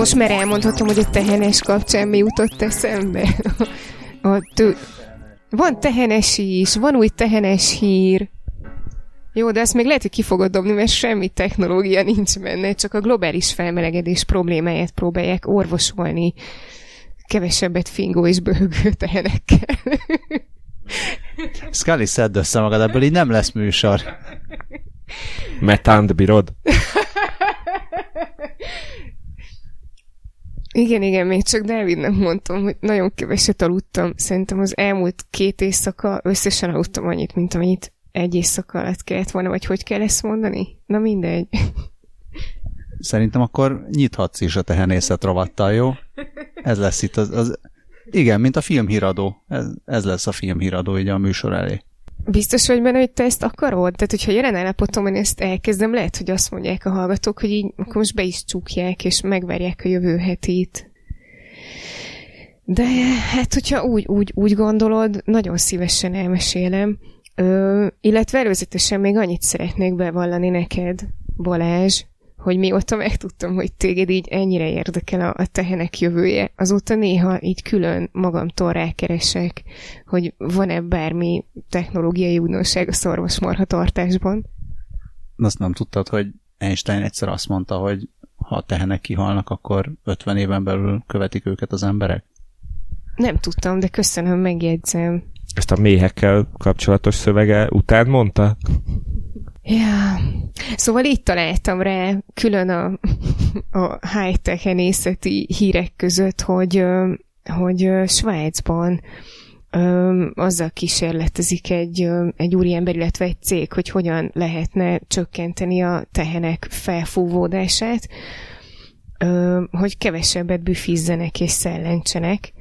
Most már elmondhatom, hogy a tehenes kapcsán mi jutott eszembe. A tő... Van tehenes is, van új tehenes hír. Jó, de ezt még lehet, hogy ki fogod dobni, mert semmi technológia nincs benne, csak a globális felmelegedés problémáját próbálják orvosolni kevesebbet fingó és bőgő tehenekkel. Scully, szedd össze magad, ebből így nem lesz műsor. Metánt bírod? Igen, igen, még csak Dávidnek mondtam, hogy nagyon keveset aludtam. Szerintem az elmúlt két éjszaka összesen aludtam annyit, mint amennyit egy éjszaka alatt kellett volna, vagy hogy kell ezt mondani? Na mindegy. Szerintem akkor nyithatsz is a tehenészet rovattal, jó? Ez lesz itt az, az igen, mint a filmhíradó. Ez, ez lesz a filmhíradó így a műsor elé. Biztos vagy benne, hogy te ezt akarod? Tehát, hogyha jelen állapotomban ezt elkezdem, lehet, hogy azt mondják a hallgatók, hogy így akkor most be is csukják, és megverják a jövő hetit. De hát, hogyha úgy, úgy, úgy gondolod, nagyon szívesen elmesélem. Ö, illetve előzetesen még annyit szeretnék bevallani neked, Balázs, hogy mióta megtudtam, hogy téged így ennyire érdekel a, a tehenek jövője, azóta néha így külön magamtól rákeresek, hogy van-e bármi technológiai újdonság a szorvosmarha tartásban. Azt nem tudtad, hogy Einstein egyszer azt mondta, hogy ha a tehenek kihalnak, akkor 50 éven belül követik őket az emberek? Nem tudtam, de köszönöm, megjegyzem. Ezt a méhekkel kapcsolatos szövege után mondta? Ja, szóval így találtam rá külön a, a high-tech enészeti hírek között, hogy, hogy Svájcban azzal kísérletezik egy, egy úriember, illetve egy cég, hogy hogyan lehetne csökkenteni a tehenek felfúvódását, hogy kevesebbet büfizzenek és szellentsenek.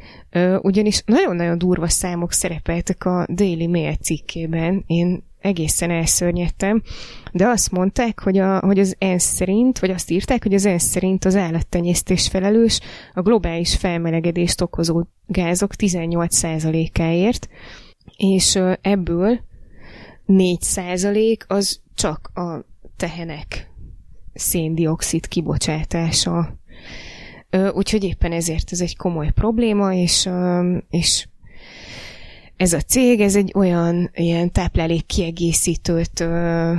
Ugyanis nagyon-nagyon durva számok szerepeltek a Daily Mail cikkében. Én egészen elszörnyedtem, de azt mondták, hogy, a, hogy az ENSZ szerint, vagy azt írták, hogy az ENSZ szerint az állattenyésztés felelős a globális felmelegedést okozó gázok 18%-áért, és ebből 4% az csak a tehenek széndiokszid kibocsátása. Úgyhogy éppen ezért ez egy komoly probléma, és, és ez a cég, ez egy olyan ilyen táplálék kiegészítőt ö,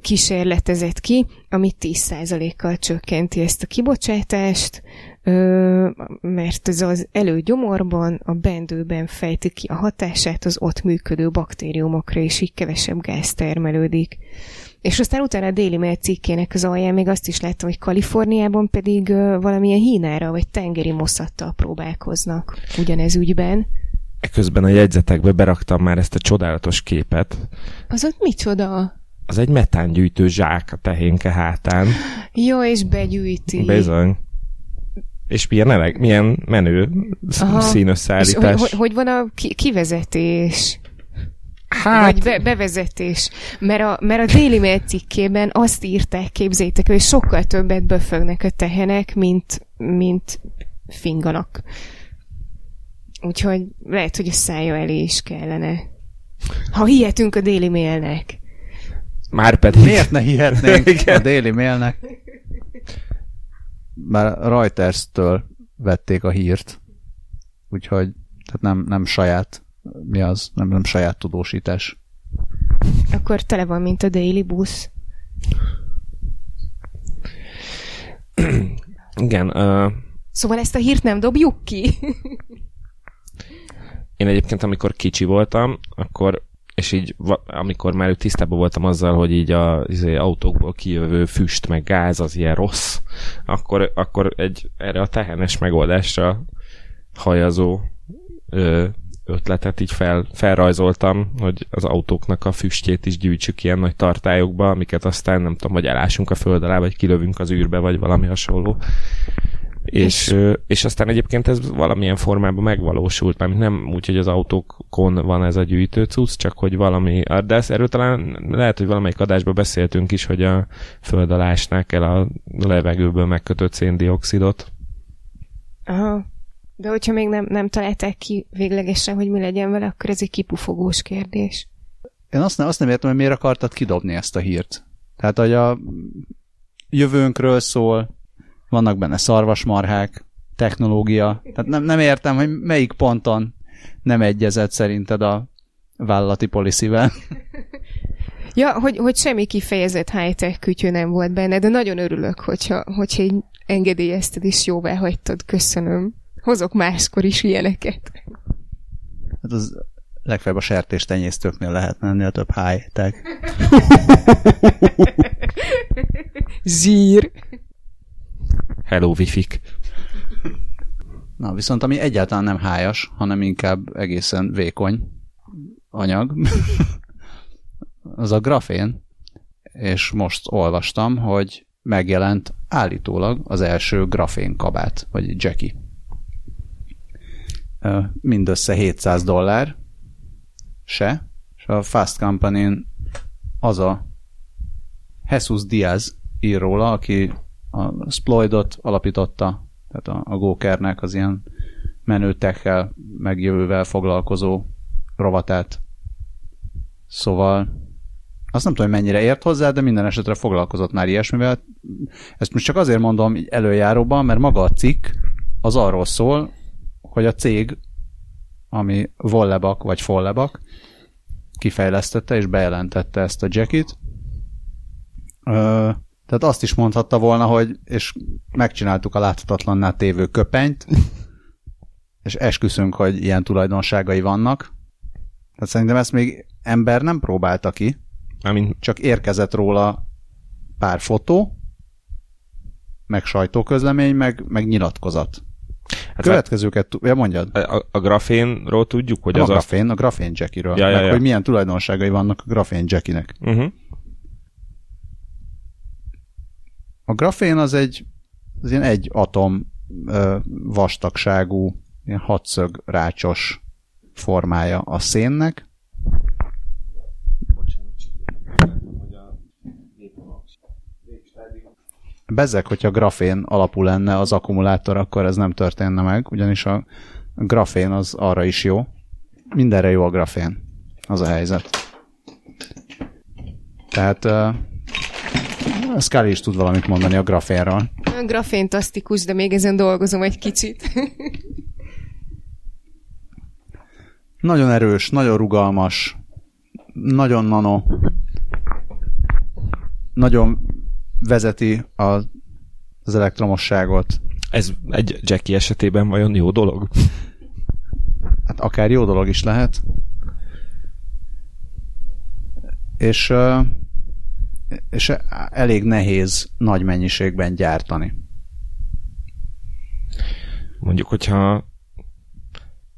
kísérletezett ki, ami 10%-kal csökkenti ezt a kibocsátást, ö, mert ez az előgyomorban, a bendőben fejti ki a hatását az ott működő baktériumokra, és így kevesebb gáz termelődik. És aztán utána a Daily Mail cikkének az alján még azt is láttam, hogy Kaliforniában pedig valamilyen hínára vagy tengeri moszattal próbálkoznak ugyanez ügyben. Eközben a jegyzetekbe beraktam már ezt a csodálatos képet. Az ott micsoda? Az egy metángyűjtő zsák a tehénke hátán. Jó, és begyűjti. Bizony. És milyen, eleg, milyen menő Aha. színösszállítás. És hogy, hogy van a ki- kivezetés? Hát... Vagy be- bevezetés. Mert a, mert a Daily Mail cikkében azt írták, képzétek, hogy sokkal többet böfögnek a tehenek, mint, mint finganak. Úgyhogy lehet, hogy a szája elé is kellene. Ha hihetünk a Daily Mailnek. Már pedig. Miért ne hihetnénk a Daily Mailnek? Már Reuters-től vették a hírt. Úgyhogy tehát nem, nem saját, mi az? Nem, nem saját tudósítás. Akkor tele van, mint a Daily Bus. Igen. Uh... Szóval ezt a hírt nem dobjuk ki? Én egyébként, amikor kicsi voltam, akkor és így amikor már tisztában voltam azzal, hogy így az izé, autókból kijövő füst meg gáz az ilyen rossz, akkor, akkor egy erre a tehenes megoldásra hajazó ö, ötletet így fel, felrajzoltam, hogy az autóknak a füstjét is gyűjtsük ilyen nagy tartályokba, amiket aztán nem tudom, hogy elásunk a föld alá, vagy kilövünk az űrbe, vagy valami hasonló. És, és aztán egyébként ez valamilyen formában megvalósult, mert nem úgy, hogy az autókon van ez a gyűjtő cucc, csak hogy valami, de ezt erről talán lehet, hogy valamelyik adásban beszéltünk is, hogy a föld alá el a levegőből megkötött széndiokszidot. Aha. De hogyha még nem, nem találták ki véglegesen, hogy mi legyen vele, akkor ez egy kipufogós kérdés. Én azt nem, azt nem értem, hogy miért akartad kidobni ezt a hírt. Tehát, hogy a jövőnkről szól, vannak benne szarvasmarhák, technológia. Tehát nem, nem értem, hogy melyik ponton nem egyezett szerinted a vállalati policyvel. Ja, hogy, hogy semmi kifejezett high-tech kütyű nem volt benne, de nagyon örülök, hogyha, hogyha így engedélyezted és jóvá hagytad. Köszönöm. Hozok máskor is ilyeneket. Hát az legfeljebb a sertéstenyésztőknél lehetne ennél több high-tech. Zsír. Hello, wifik. Na, viszont ami egyáltalán nem hájas, hanem inkább egészen vékony anyag, az a grafén, és most olvastam, hogy megjelent állítólag az első grafén kabát, vagy Jackie. Mindössze 700 dollár se, és a Fast company az a Jesus Diaz ír róla, aki a Sploidot alapította, tehát a, a Gokernek az ilyen menő techel, megjövővel foglalkozó rovatát. Szóval azt nem tudom, hogy mennyire ért hozzá, de minden esetre foglalkozott már ilyesmivel. Ezt most csak azért mondom előjáróban, mert maga a cikk az arról szól, hogy a cég, ami Vollebak vagy Follebak, kifejlesztette és bejelentette ezt a jackit. Tehát azt is mondhatta volna, hogy és megcsináltuk a láthatatlanná tévő köpenyt, és esküszünk, hogy ilyen tulajdonságai vannak. Tehát szerintem ezt még ember nem próbálta ki, Amint csak érkezett róla pár fotó, meg sajtóközlemény, meg, meg nyilatkozat. hát Következőket, ja, mondjad. a, a, grafénról tudjuk, hogy Nem az a azt... grafén, a grafén jackiről. Ja, ja, meg ja. hogy milyen tulajdonságai vannak a grafén jackinek. Uh-huh. A grafén az egy az ilyen egy atom vastagságú, ilyen hatszög rácsos formája a szénnek. Bezek, hogyha grafén alapú lenne az akkumulátor, akkor ez nem történne meg, ugyanis a grafén az arra is jó. Mindenre jó a grafén. Az a helyzet. Tehát uh, Scully is tud valamit mondani a grafénról. Graféntasztikus, de még ezen dolgozom egy kicsit. Nagyon erős, nagyon rugalmas, nagyon nano, nagyon vezeti a, az elektromosságot. Ez egy Jackie esetében vajon jó dolog? Hát akár jó dolog is lehet. És, ö, és elég nehéz nagy mennyiségben gyártani. Mondjuk, hogyha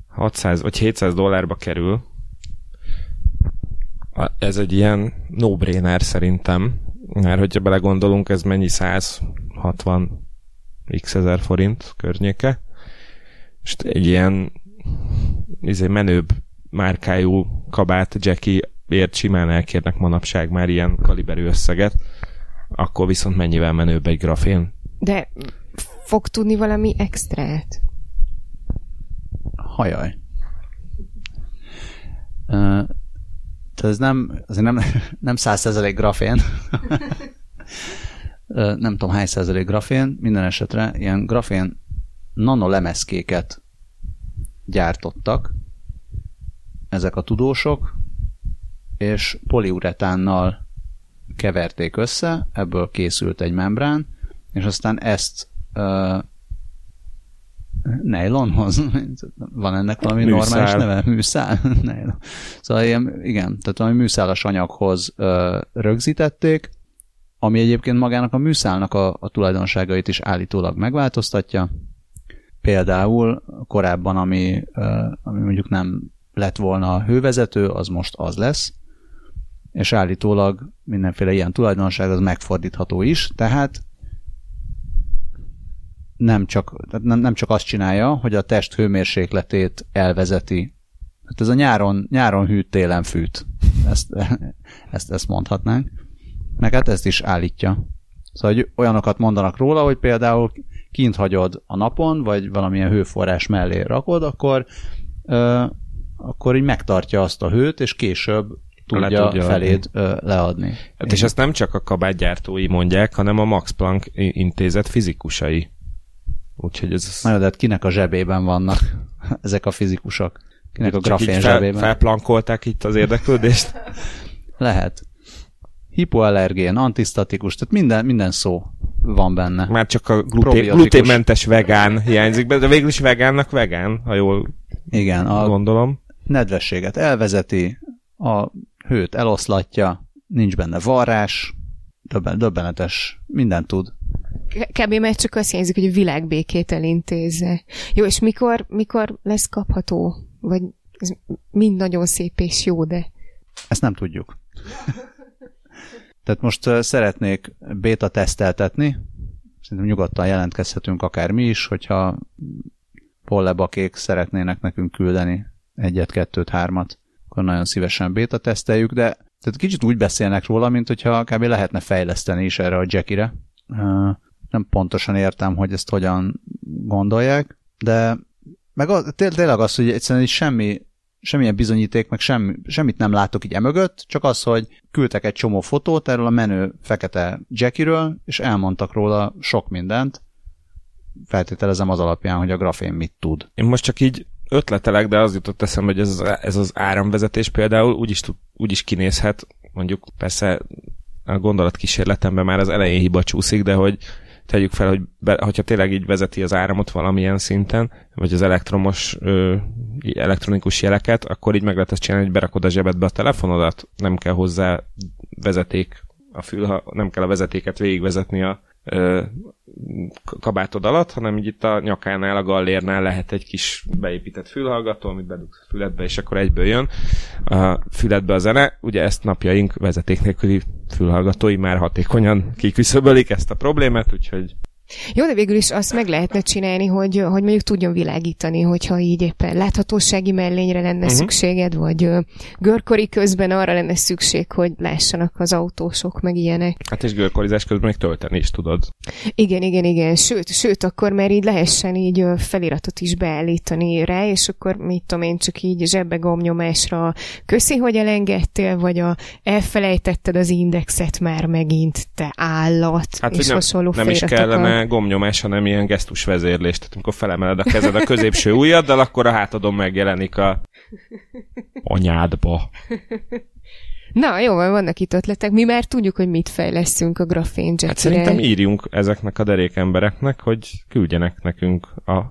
600 vagy 700 dollárba kerül, ez egy ilyen no-brainer szerintem, mert hogyha belegondolunk, ez mennyi 160 x ezer forint környéke, és egy ilyen izé, menőbb márkájú kabát Jackie ért simán elkérnek manapság már ilyen kaliberű összeget, akkor viszont mennyivel menőbb egy grafén? De fog tudni valami extrát? Hajaj. Tehát ez nem, azért nem, nem 100% grafén. Nem tudom hány százalék grafén, minden esetre ilyen grafén nanolemezkéket gyártottak ezek a tudósok, és poliuretánnal keverték össze, ebből készült egy membrán, és aztán ezt ö, Nylonhoz? Van ennek valami Műszál. normális neve? Műszál? Nylon. Szóval ilyen, igen, tehát valami műszálas anyaghoz ö, rögzítették, ami egyébként magának a műszálnak a, a tulajdonságait is állítólag megváltoztatja. Például korábban, ami, ö, ami mondjuk nem lett volna a hővezető, az most az lesz, és állítólag mindenféle ilyen tulajdonság az megfordítható is, tehát nem csak, nem, csak azt csinálja, hogy a test hőmérsékletét elvezeti. Hát ez a nyáron, nyáron hűt, télen fűt. Ezt, ezt, ezt mondhatnánk. Meg hát ezt is állítja. Szóval hogy olyanokat mondanak róla, hogy például kint hagyod a napon, vagy valamilyen hőforrás mellé rakod, akkor, ö, akkor így megtartja azt a hőt, és később tudja, tudja feléd ö, leadni. Hát és ezt nem csak a kabátgyártói mondják, hanem a Max Planck intézet fizikusai. Úgyhogy ez... Na de hát kinek a zsebében vannak ezek a fizikusok? Kinek a grafén fel, zsebében? felplankolták itt az érdeklődést. Lehet. Hipoallergén, antisztatikus, tehát minden, minden szó van benne. Már csak a Probiotikus. gluténmentes vegán hiányzik de végül is vegánnak vegán, ha jól Igen, a gondolom. nedvességet elvezeti, a hőt eloszlatja, nincs benne varrás, döbben, döbbenetes, mindent tud. Kb. mert csak azt hiányzik, hogy a világbékét elintézze. Jó, és mikor, mikor lesz kapható? Vagy ez mind nagyon szép és jó, de... Ezt nem tudjuk. Tehát most szeretnék béta teszteltetni, szerintem nyugodtan jelentkezhetünk akár mi is, hogyha pollebakék szeretnének nekünk küldeni egyet, kettőt, hármat, akkor nagyon szívesen béta teszteljük, de tehát kicsit úgy beszélnek róla, mint hogyha kb. lehetne fejleszteni is erre a Jackire. Nem pontosan értem, hogy ezt hogyan gondolják, de meg az, té- tényleg az, hogy egyszerűen semmi, semmilyen bizonyíték, meg semmi, semmit nem látok így emögött, csak az, hogy küldtek egy csomó fotót erről a menő fekete Jackiről, és elmondtak róla sok mindent. Feltételezem az alapján, hogy a grafén mit tud. Én most csak így ötletelek, de az jutott eszembe, hogy ez, az- ez az áramvezetés például úgy is, tud- úgy is kinézhet, mondjuk persze a gondolatkísérletemben már az elején hiba csúszik, de hogy tegyük fel, hogy be, hogyha tényleg így vezeti az áramot valamilyen szinten, vagy az elektromos, ö, elektronikus jeleket, akkor így meg lehet ezt csinálni, hogy berakod a zsebedbe a telefonodat, nem kell hozzá vezeték a fül, nem kell a vezetéket végigvezetni a ö, kabátod alatt, hanem így itt a nyakánál, a gallérnál lehet egy kis beépített fülhallgató, amit bedugsz a füledbe, és akkor egyből jön a füledbe a zene. Ugye ezt napjaink vezeték nélküli fülhallgatói már hatékonyan kiküszöbölik ezt a problémát, úgyhogy Jó, de végül is azt meg lehetne csinálni, hogy, hogy mondjuk tudjon világítani, hogyha így éppen láthatósági mellényre lenne uh-huh. szükséged, vagy görkori közben arra lenne szükség, hogy lássanak az autósok, meg ilyenek. hát és görkorizás közben még tölteni is tudod. Igen, igen, igen. Sőt, sőt, akkor már így lehessen így feliratot is beállítani rá, és akkor mit tudom én, csak így zsebbe gomnyomásra köszi, hogy elengedtél, vagy a elfelejtetted az indexet már megint, te állat, Hát, és nem, hasonló nem is feliratokkal. Kellene gomnyomás, hanem ilyen gesztus vezérlés. Tehát amikor felemeled a kezed a középső ujjaddal, akkor a hátadon megjelenik a anyádba. Na, jó, van, vannak itt ötletek. Mi már tudjuk, hogy mit fejlesztünk a grafén Hát Jackire. szerintem írjunk ezeknek a derék embereknek, hogy küldjenek nekünk a...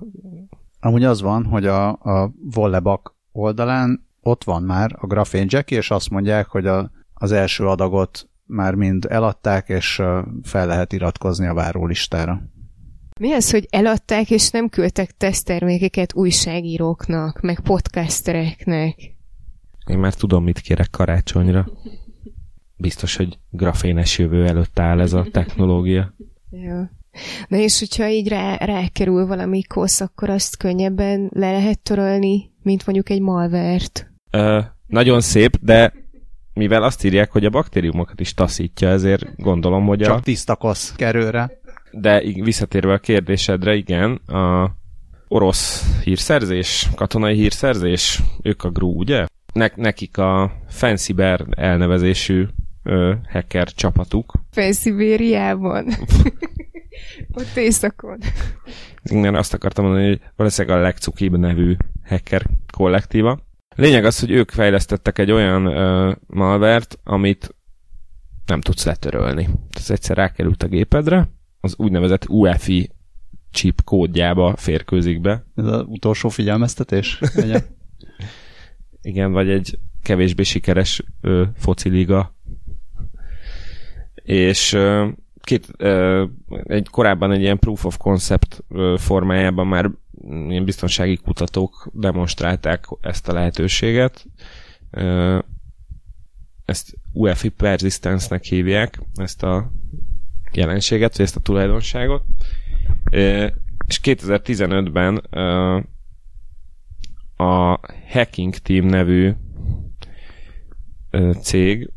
Amúgy az van, hogy a, a Vollebak oldalán ott van már a grafén Jackie, és azt mondják, hogy a, az első adagot már mind eladták, és fel lehet iratkozni a várólistára. Mi az, hogy eladták, és nem küldtek teszttermékeket újságíróknak, meg podcastereknek? Én már tudom, mit kérek karácsonyra. Biztos, hogy grafénes jövő előtt áll ez a technológia. Jó. Na és hogyha így rá, rákerül valami kosz, akkor azt könnyebben le lehet törölni, mint mondjuk egy malvert. Ö, nagyon szép, de mivel azt írják, hogy a baktériumokat is taszítja, ezért gondolom, hogy a... Csak tiszta kosz kerőre. De visszatérve a kérdésedre, igen, a orosz hírszerzés, katonai hírszerzés, ők a GRU, ugye? Ne- nekik a Fancy Bear elnevezésű ö, hacker csapatuk. Felszibériában. Ott éjszakon. Igen, azt akartam mondani, hogy valószínűleg a legcukibb nevű hacker kollektíva. Lényeg az, hogy ők fejlesztettek egy olyan ö, malvert, amit nem tudsz letörölni. Ez egyszer rákerült a gépedre, az úgynevezett UEFI chip kódjába férkőzik be. Ez az utolsó figyelmeztetés. Igen, vagy egy kevésbé sikeres ö, fociliga. És ö, két, egy, korábban egy ilyen proof of concept formájában már ilyen biztonsági kutatók demonstrálták ezt a lehetőséget. Ezt UEFI persistence-nek hívják, ezt a jelenséget, vagy ezt a tulajdonságot. És 2015-ben ö, a Hacking Team nevű cég,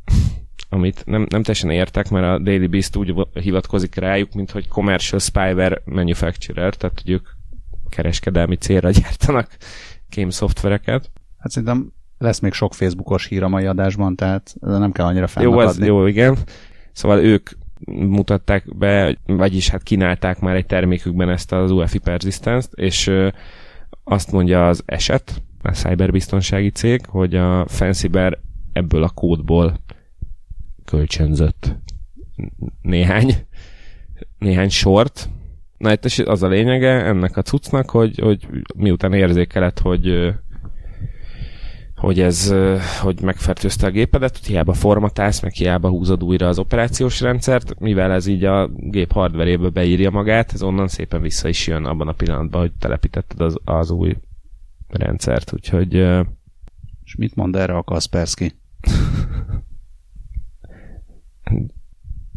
amit nem, nem teljesen értek, mert a Daily Beast úgy hivatkozik rájuk, mint hogy commercial spyware manufacturer, tehát hogy ők kereskedelmi célra gyártanak kém szoftvereket. Hát szerintem lesz még sok Facebookos hír a mai adásban, tehát nem kell annyira Jó, ez, fennakadni. jó, igen. Szóval ők mutatták be, vagyis hát kínálták már egy termékükben ezt az UEFI Persistence-t, és azt mondja az eset, a cyberbiztonsági cég, hogy a Fancy Bear ebből a kódból kölcsönzött néhány, néhány sort. Na itt is az a lényege ennek a cuccnak, hogy, hogy miután érzékeled, hogy hogy ez, hogy megfertőzte a gépedet, hiába formatálsz, meg hiába húzod újra az operációs rendszert, mivel ez így a gép hardverébe beírja magát, ez onnan szépen vissza is jön abban a pillanatban, hogy telepítetted az, az új rendszert, úgyhogy És mit mond erre a Kaspersky?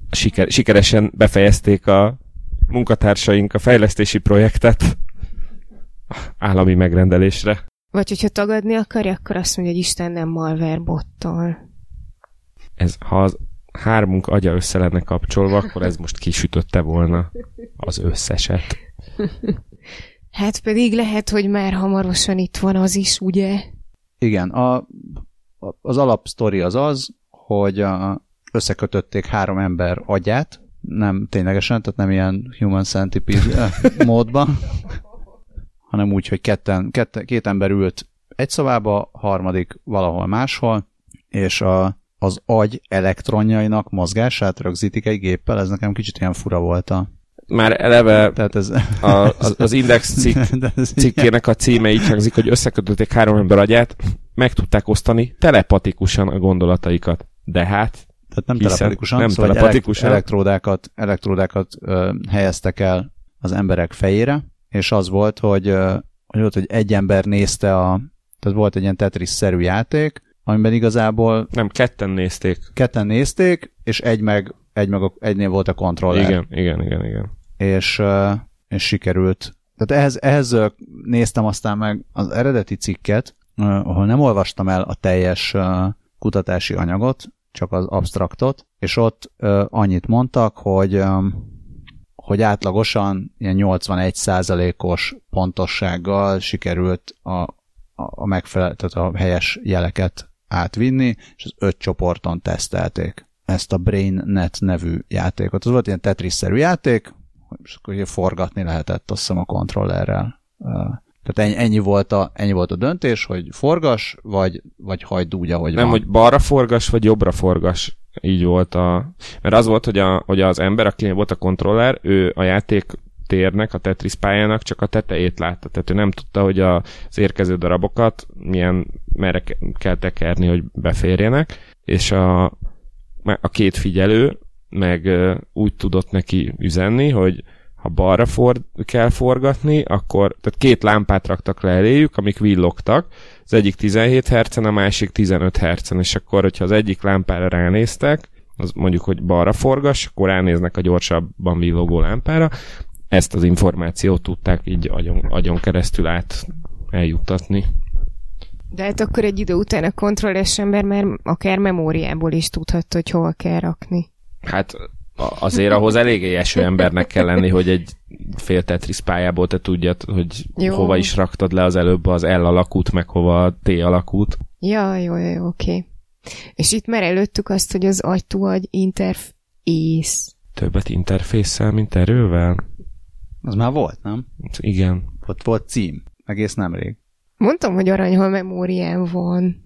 siker, sikeresen befejezték a munkatársaink a fejlesztési projektet állami megrendelésre. Vagy hogyha tagadni akarja, akkor azt mondja, hogy Isten nem malware bottal. Ez, ha az hármunk agya össze lenne kapcsolva, akkor ez most kisütötte volna az összeset. Hát pedig lehet, hogy már hamarosan itt van az is, ugye? Igen, a, az alapsztori az az, hogy a, összekötötték három ember agyát, nem ténylegesen, tehát nem ilyen human centipede eh, módban, hanem úgy, hogy ketten, kette, két ember ült egy szobába, harmadik valahol máshol, és a, az agy elektronjainak mozgását rögzítik egy géppel, ez nekem kicsit ilyen fura volt a... Már eleve Tehát ez... a, az, az Index cikk, cikkének a címe így hangzik, hogy összekötötték három ember agyát, meg tudták osztani telepatikusan a gondolataikat. De hát Tehát nem Hiszen telepatikusan, nem szóval telepatikusan. Elekt- elektródákat, elektródákat ö, helyeztek el az emberek fejére, és az volt, hogy, ö, hogy, volt, hogy egy ember nézte a, tehát volt egy ilyen Tetris-szerű játék, amiben igazából nem, ketten nézték. ketten nézték, és egy meg, egy meg a, egynél volt a kontroller. Igen, igen, igen, igen. És, és sikerült. Tehát ehhez, ehhez néztem aztán meg az eredeti cikket, ahol nem olvastam el a teljes kutatási anyagot, csak az abstraktot, és ott ö, annyit mondtak, hogy ö, hogy átlagosan ilyen 81%-os pontossággal sikerült a, a, a megfelel, tehát a helyes jeleket átvinni, és az öt csoporton tesztelték ezt a BrainNet nevű játékot. Az volt ilyen Tetris-szerű játék, és akkor ugye forgatni lehetett azt hiszem a kontrollerrel. Tehát ennyi, ennyi, volt a, ennyi volt a döntés, hogy forgas, vagy, vagy hagyd úgy, ahogy Nem, van. hogy balra forgas, vagy jobbra forgas. Így volt a... Mert az volt, hogy, a, hogy az ember, akinél volt a kontroller, ő a játék térnek, a Tetris pályának csak a tetejét látta. Tehát ő nem tudta, hogy a, az érkező darabokat milyen, merre ke- kell tekerni, hogy beférjenek, és a, a két figyelő meg úgy tudott neki üzenni, hogy ha balra for, kell forgatni, akkor tehát két lámpát raktak le eléjük, amik villogtak, az egyik 17 hercen, a másik 15 hercen, és akkor, hogyha az egyik lámpára ránéztek, az mondjuk, hogy balra forgas, akkor ránéznek a gyorsabban villogó lámpára, ezt az információt tudták így agyon, agyon keresztül át eljuttatni. De hát akkor egy idő után a kontrolles ember már akár memóriából is tudhatta, hogy hol kell rakni. Hát azért ahhoz eléggé eső embernek kell lenni, hogy egy fél Tetris pályából te tudjad, hogy Jó. Hova is raktad le az előbb az L alakút, meg hova a T alakút. Ja, jó, jó, jó, oké. És itt már előttük azt, hogy az agy-to-agy interfész. Többet interfésszel, mint erővel? Az már volt, nem? Igen. Ott volt cím, egész nemrég. Mondtam, hogy aranyhal memóriám van.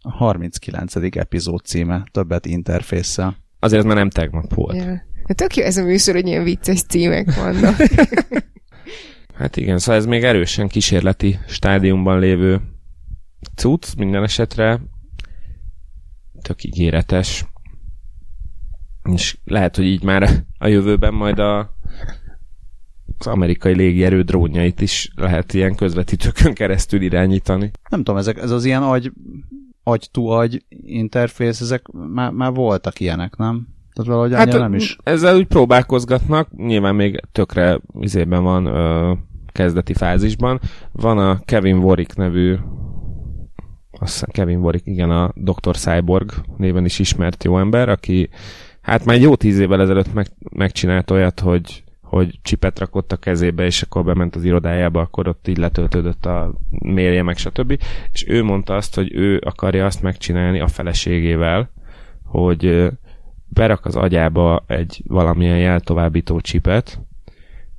A 39. epizód címe, többet interfésszel. Azért ez már nem tegnap volt. Ja. De tök jó ez a műsor, hogy ilyen vicces címek vannak. Hát igen, szóval ez még erősen kísérleti stádiumban lévő cucc, minden esetre tök ígéretes. És lehet, hogy így már a jövőben majd a az amerikai légierő drónjait is lehet ilyen közvetítőkön keresztül irányítani. Nem tudom, ezek, ez az ilyen agy, agy-to-agy interfész, ezek már, már voltak ilyenek, nem? Tehát valahogy hát, nem is. ezzel úgy próbálkozgatnak, nyilván még tökre izében van ö, kezdeti fázisban. Van a Kevin Warwick nevű azt hiszem Kevin Warwick, igen, a Dr. Cyborg néven is ismert jó ember, aki hát már jó tíz évvel ezelőtt meg, megcsinált olyat, hogy hogy csipet rakott a kezébe, és akkor bement az irodájába, akkor ott így letöltődött a mailje, meg stb. És ő mondta azt, hogy ő akarja azt megcsinálni a feleségével, hogy berak az agyába egy valamilyen jeltovábbító csipet,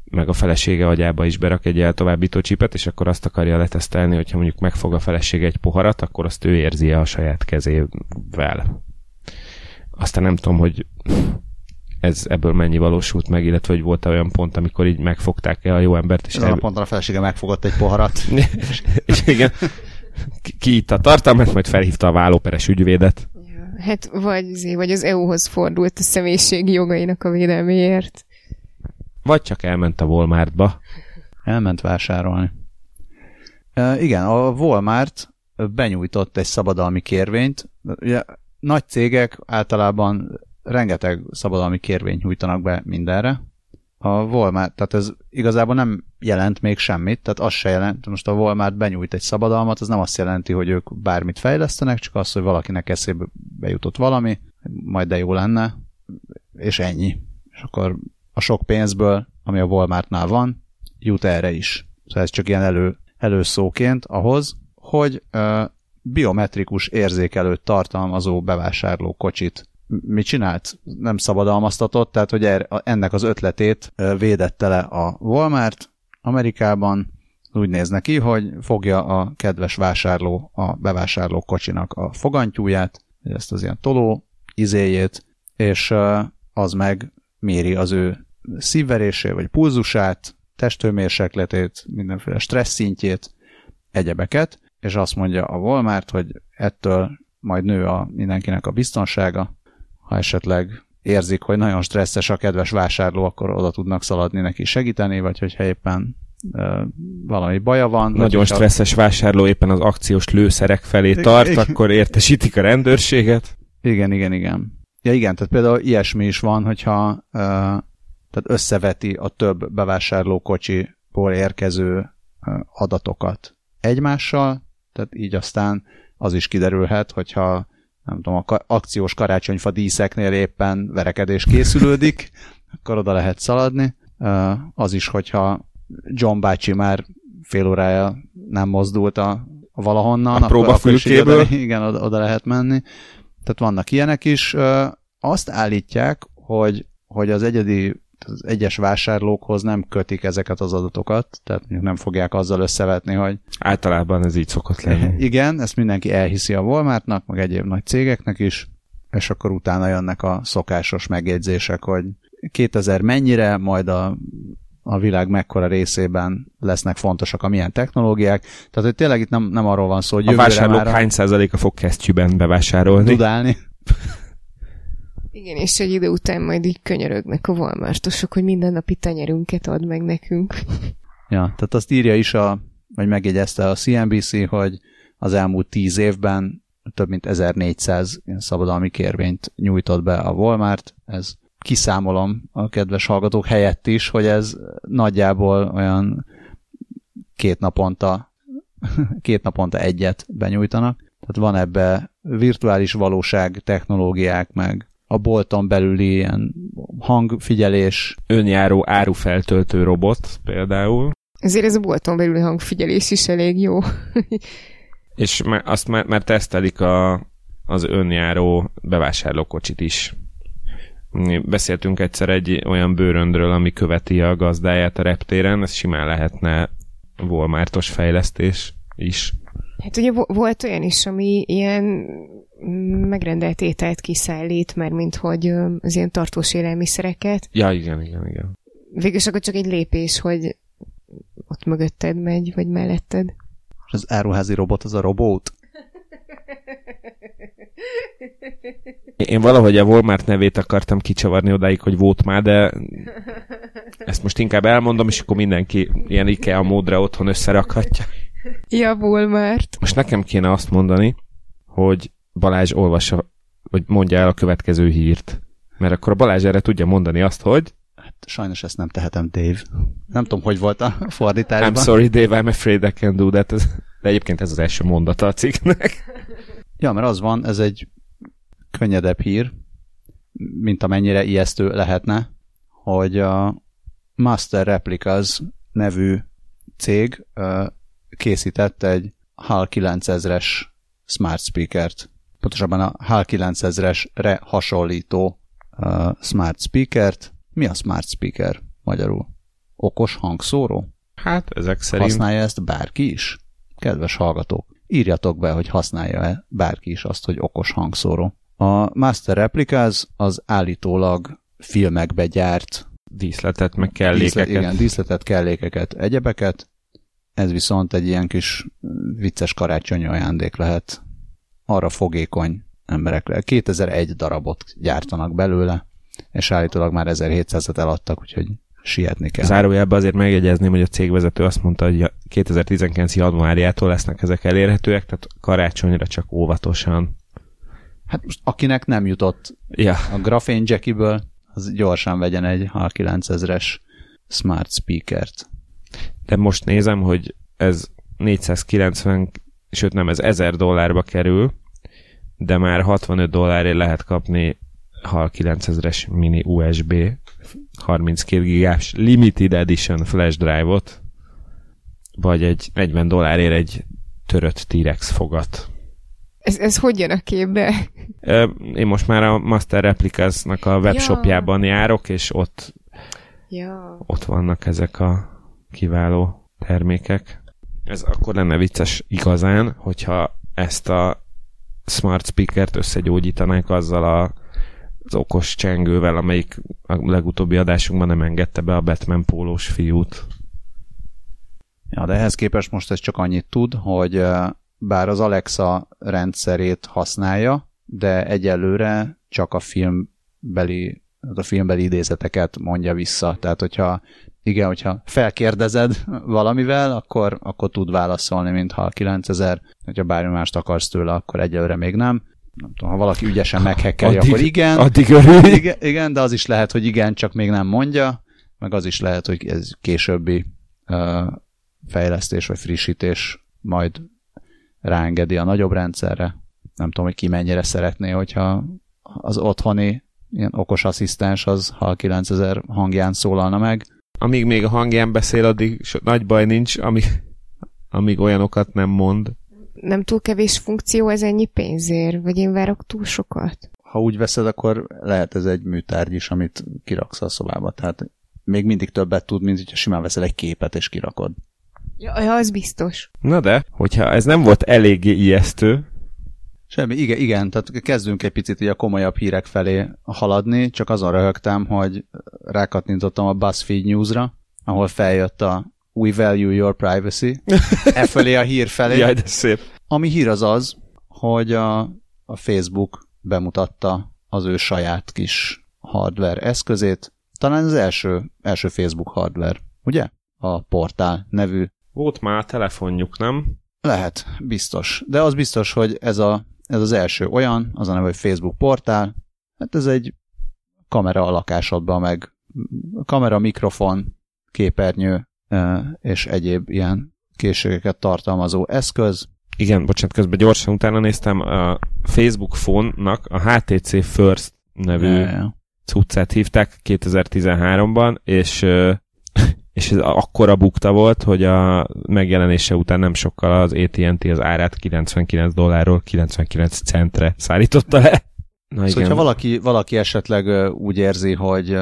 meg a felesége agyába is berak egy jeltovábbító csipet, és akkor azt akarja letesztelni, hogyha mondjuk megfog a felesége egy poharat, akkor azt ő érzi a saját kezével. Aztán nem tudom, hogy ez ebből mennyi valósult meg, illetve hogy volt olyan pont, amikor így megfogták el a jó embert. És Ezen a ponton a felesége megfogott egy poharat. és igen, ki itt a tartalmat, majd felhívta a vállóperes ügyvédet. Hát vagy, vagy az EU-hoz fordult a személyiségi jogainak a védelméért. Vagy csak elment a Walmartba. Elment vásárolni. E, igen, a Walmart benyújtott egy szabadalmi kérvényt. Ugye, nagy cégek általában rengeteg szabadalmi kérvényt nyújtanak be mindenre. A Walmart, tehát ez igazából nem jelent még semmit, tehát az se jelent, most a Walmart benyújt egy szabadalmat, az nem azt jelenti, hogy ők bármit fejlesztenek, csak az, hogy valakinek eszébe bejutott valami, majd de jó lenne, és ennyi. És akkor a sok pénzből, ami a Walmartnál van, jut erre is. Szóval ez csak ilyen elő, előszóként ahhoz, hogy uh, biometrikus érzékelőt tartalmazó bevásárló kocsit mit csinált? Nem szabadalmaztatott, tehát hogy er, ennek az ötletét védette le a Walmart Amerikában, úgy néz neki, hogy fogja a kedves vásárló a bevásárló kocsinak a fogantyúját, ezt az ilyen toló izéjét, és az meg méri az ő szívverését, vagy pulzusát, testőmérsekletét, mindenféle stressz szintjét, egyebeket, és azt mondja a Walmart, hogy ettől majd nő a mindenkinek a biztonsága, ha esetleg érzik, hogy nagyon stresszes a kedves vásárló, akkor oda tudnak szaladni neki segíteni, vagy hogyha éppen valami baja van. Nagyon stresszes a... várvásárló éppen az akciós lőszerek felé tart, igen. akkor értesítik a rendőrséget. Igen, igen, igen. Ja igen, tehát például ilyesmi is van, hogyha uh, tehát összeveti a több bevásárló kocsiból érkező uh, adatokat egymással, tehát így aztán az is kiderülhet, hogyha nem tudom, a akciós karácsonyfa díszeknél éppen verekedés készülődik, akkor oda lehet szaladni. Az is, hogyha John bácsi már fél órája nem mozdult a, a valahonnan, a akkor, akkor is oda, igen, oda, oda lehet menni. Tehát vannak ilyenek is. Azt állítják, hogy, hogy az egyedi az egyes vásárlókhoz nem kötik ezeket az adatokat, tehát nem fogják azzal összevetni, hogy... Általában ez így szokott lenni. Igen, ezt mindenki elhiszi a Walmartnak, meg egyéb nagy cégeknek is, és akkor utána jönnek a szokásos megjegyzések, hogy 2000 mennyire, majd a, a világ mekkora részében lesznek fontosak a milyen technológiák. Tehát, hogy tényleg itt nem, nem arról van szó, hogy A vásárlók már hány százaléka fog kesztyűben bevásárolni? Dudálni. Igen, és egy idő után majd így könyörögnek a Walmartosok, hogy mindennapi tenyerünket ad meg nekünk. Ja, tehát azt írja is, a, vagy megjegyezte a CNBC, hogy az elmúlt tíz évben több mint 1400 ilyen szabadalmi kérvényt nyújtott be a Walmart. Ez kiszámolom a kedves hallgatók helyett is, hogy ez nagyjából olyan két naponta, két naponta egyet benyújtanak. Tehát van ebbe virtuális valóság technológiák, meg bolton belüli ilyen hangfigyelés. Önjáró árufeltöltő robot például. Ezért ez a bolton belüli hangfigyelés is elég jó. És már, azt már, már tesztelik a, az önjáró bevásárlókocsit is. Beszéltünk egyszer egy olyan bőröndről, ami követi a gazdáját a reptéren, ez simán lehetne Walmartos fejlesztés is. Hát ugye volt olyan is, ami ilyen megrendelt ételt kiszállít, mert mint hogy az ilyen tartós élelmiszereket. Ja, igen, igen, igen. Végülis akkor csak egy lépés, hogy ott mögötted megy, vagy melletted. Az áruházi robot az a robot? Én valahogy a Walmart nevét akartam kicsavarni odáig, hogy volt már, de ezt most inkább elmondom, és akkor mindenki ilyen IKEA módra otthon összerakhatja. Ja, Walmart. Most nekem kéne azt mondani, hogy Balázs olvassa, vagy mondja el a következő hírt. Mert akkor a Balázs erre tudja mondani azt, hogy... Hát sajnos ezt nem tehetem, Dave. Nem tudom, hogy volt a fordításban. I'm sorry, Dave, I'm afraid I can do that. De egyébként ez az első mondata a cikknek. Ja, mert az van, ez egy könnyedebb hír, mint amennyire ijesztő lehetne, hogy a Master Replicas nevű cég készített egy HAL 9000-es smart speakert. Pontosabban a HAL 9000-esre hasonlító smart speakert. Mi a smart speaker magyarul? Okos hangszóró? Hát ezek szerint... Használja ezt bárki is? Kedves hallgatók, írjatok be, hogy használja-e bárki is azt, hogy okos hangszóró. A Master Replicas az állítólag filmekbe gyárt díszletet, meg kellékeket. Díszlet, igen, díszletet, kellékeket, egyebeket. Ez viszont egy ilyen kis vicces karácsonyi ajándék lehet arra fogékony emberekre. 2001 darabot gyártanak belőle, és állítólag már 1700-et eladtak, úgyhogy sietni kell. Zárójelben azért megjegyezném, hogy a cégvezető azt mondta, hogy 2019. januárjától lesznek ezek elérhetőek, tehát karácsonyra csak óvatosan. Hát most akinek nem jutott ja. a Graphene Jackiből, az gyorsan vegyen egy H9000-es smart speakert. De most nézem, hogy ez 490, sőt nem, ez 1000 dollárba kerül, de már 65 dollárért lehet kapni HAL 9000-es mini USB 32 gigás limited edition flash drive-ot, vagy egy 40 dollárért egy törött T-Rex fogat. Ez, ez hogy jön a képbe? Én most már a Master Replicas-nak a webshopjában ja. járok, és ott, ja. ott vannak ezek a kiváló termékek. Ez akkor lenne vicces igazán, hogyha ezt a smart speakert összegyógyítanánk azzal a, az okos csengővel, amelyik a legutóbbi adásunkban nem engedte be a Batman pólós fiút. Ja, de ehhez képest most ez csak annyit tud, hogy bár az Alexa rendszerét használja, de egyelőre csak a filmbeli, a filmbeli idézeteket mondja vissza. Tehát, hogyha igen, hogyha felkérdezed valamivel, akkor, akkor tud válaszolni, mintha a 9000, hogyha bármi mást akarsz tőle, akkor egyelőre még nem. Nem tudom, ha valaki ügyesen meghekkeli, akkor igen. Addig örül. Igen, igen, de az is lehet, hogy igen, csak még nem mondja, meg az is lehet, hogy ez későbbi uh, fejlesztés vagy frissítés majd ráengedi a nagyobb rendszerre. Nem tudom, hogy ki mennyire szeretné, hogyha az otthoni ilyen okos asszisztens az, ha a 9000 hangján szólalna meg. Amíg még a hangján beszél, addig so, nagy baj nincs, amíg, amíg olyanokat nem mond. Nem túl kevés funkció ez ennyi pénzért? Vagy én várok túl sokat? Ha úgy veszed, akkor lehet ez egy műtárgy is, amit kiraksz a szobába. Tehát még mindig többet tud, mint hogyha simán veszel egy képet és kirakod. Ja, az biztos. Na de, hogyha ez nem volt eléggé ijesztő, Semmi, igen, igen, tehát kezdünk egy picit a komolyabb hírek felé haladni, csak azon röhögtem, hogy rákattintottam a BuzzFeed News-ra, ahol feljött a We value your privacy, e felé a hír felé. Jaj, de szép. Ami hír az az, hogy a, a Facebook bemutatta az ő saját kis hardware eszközét, talán az első, első Facebook hardware, ugye? A portál nevű volt már telefonjuk, nem? Lehet, biztos. De az biztos, hogy ez, a, ez az első olyan, az a neve, hogy Facebook portál. Hát ez egy kamera a lakásodban, meg kamera, mikrofon, képernyő és egyéb ilyen készségeket tartalmazó eszköz. Igen, bocsánat, közben gyorsan utána néztem, a Facebook phone-nak a HTC First nevű ja. cuccát hívták 2013-ban, és és ez akkora bukta volt, hogy a megjelenése után nem sokkal az AT&T az árát 99 dollárról 99 centre szállította le. Na szóval, igen. ha valaki, valaki esetleg úgy érzi, hogy,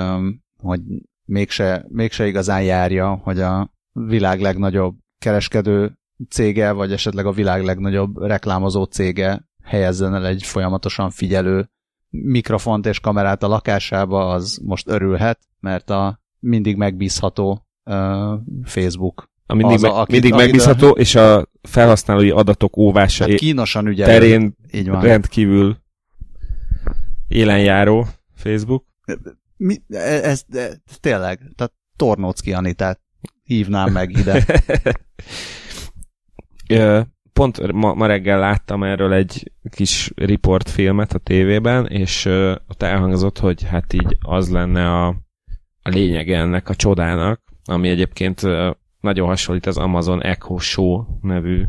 hogy mégse, mégse igazán járja, hogy a világ legnagyobb kereskedő cége, vagy esetleg a világ legnagyobb reklámozó cége helyezzen el egy folyamatosan figyelő mikrofont és kamerát a lakásába, az most örülhet, mert a mindig megbízható Facebook. A mindig, az, me- akit, mindig megbízható, a... és a felhasználói adatok óvása hát kínosan ügyelő. terén így van. rendkívül élenjáró Facebook. Mi, ez, ez, ez tényleg, tehát Tornócki Anitát hívnám meg ide. Pont ma, ma reggel láttam erről egy kis riportfilmet a tévében, és ott elhangzott, hogy hát így az lenne a, a lényeg ennek a csodának, ami egyébként nagyon hasonlít az Amazon Echo Show nevű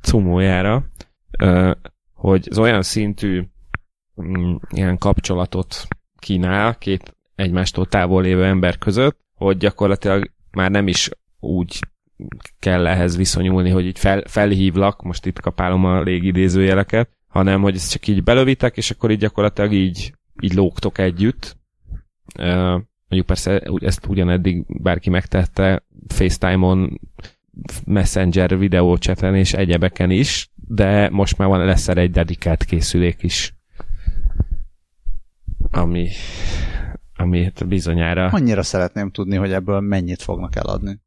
cumójára, hogy az olyan szintű mm, ilyen kapcsolatot kínál két egymástól távol lévő ember között, hogy gyakorlatilag már nem is úgy kell ehhez viszonyulni, hogy így fel, felhívlak, most itt kapálom a légidézőjeleket, hanem hogy ezt csak így belövitek, és akkor így gyakorlatilag így, így lógtok együtt. Mondjuk persze ezt ugyaneddig bárki megtette FaceTime-on, Messenger videócseten és egyebeken is, de most már van, lesz erre egy dedikált készülék is, ami, ami bizonyára... Annyira szeretném tudni, hogy ebből mennyit fognak eladni.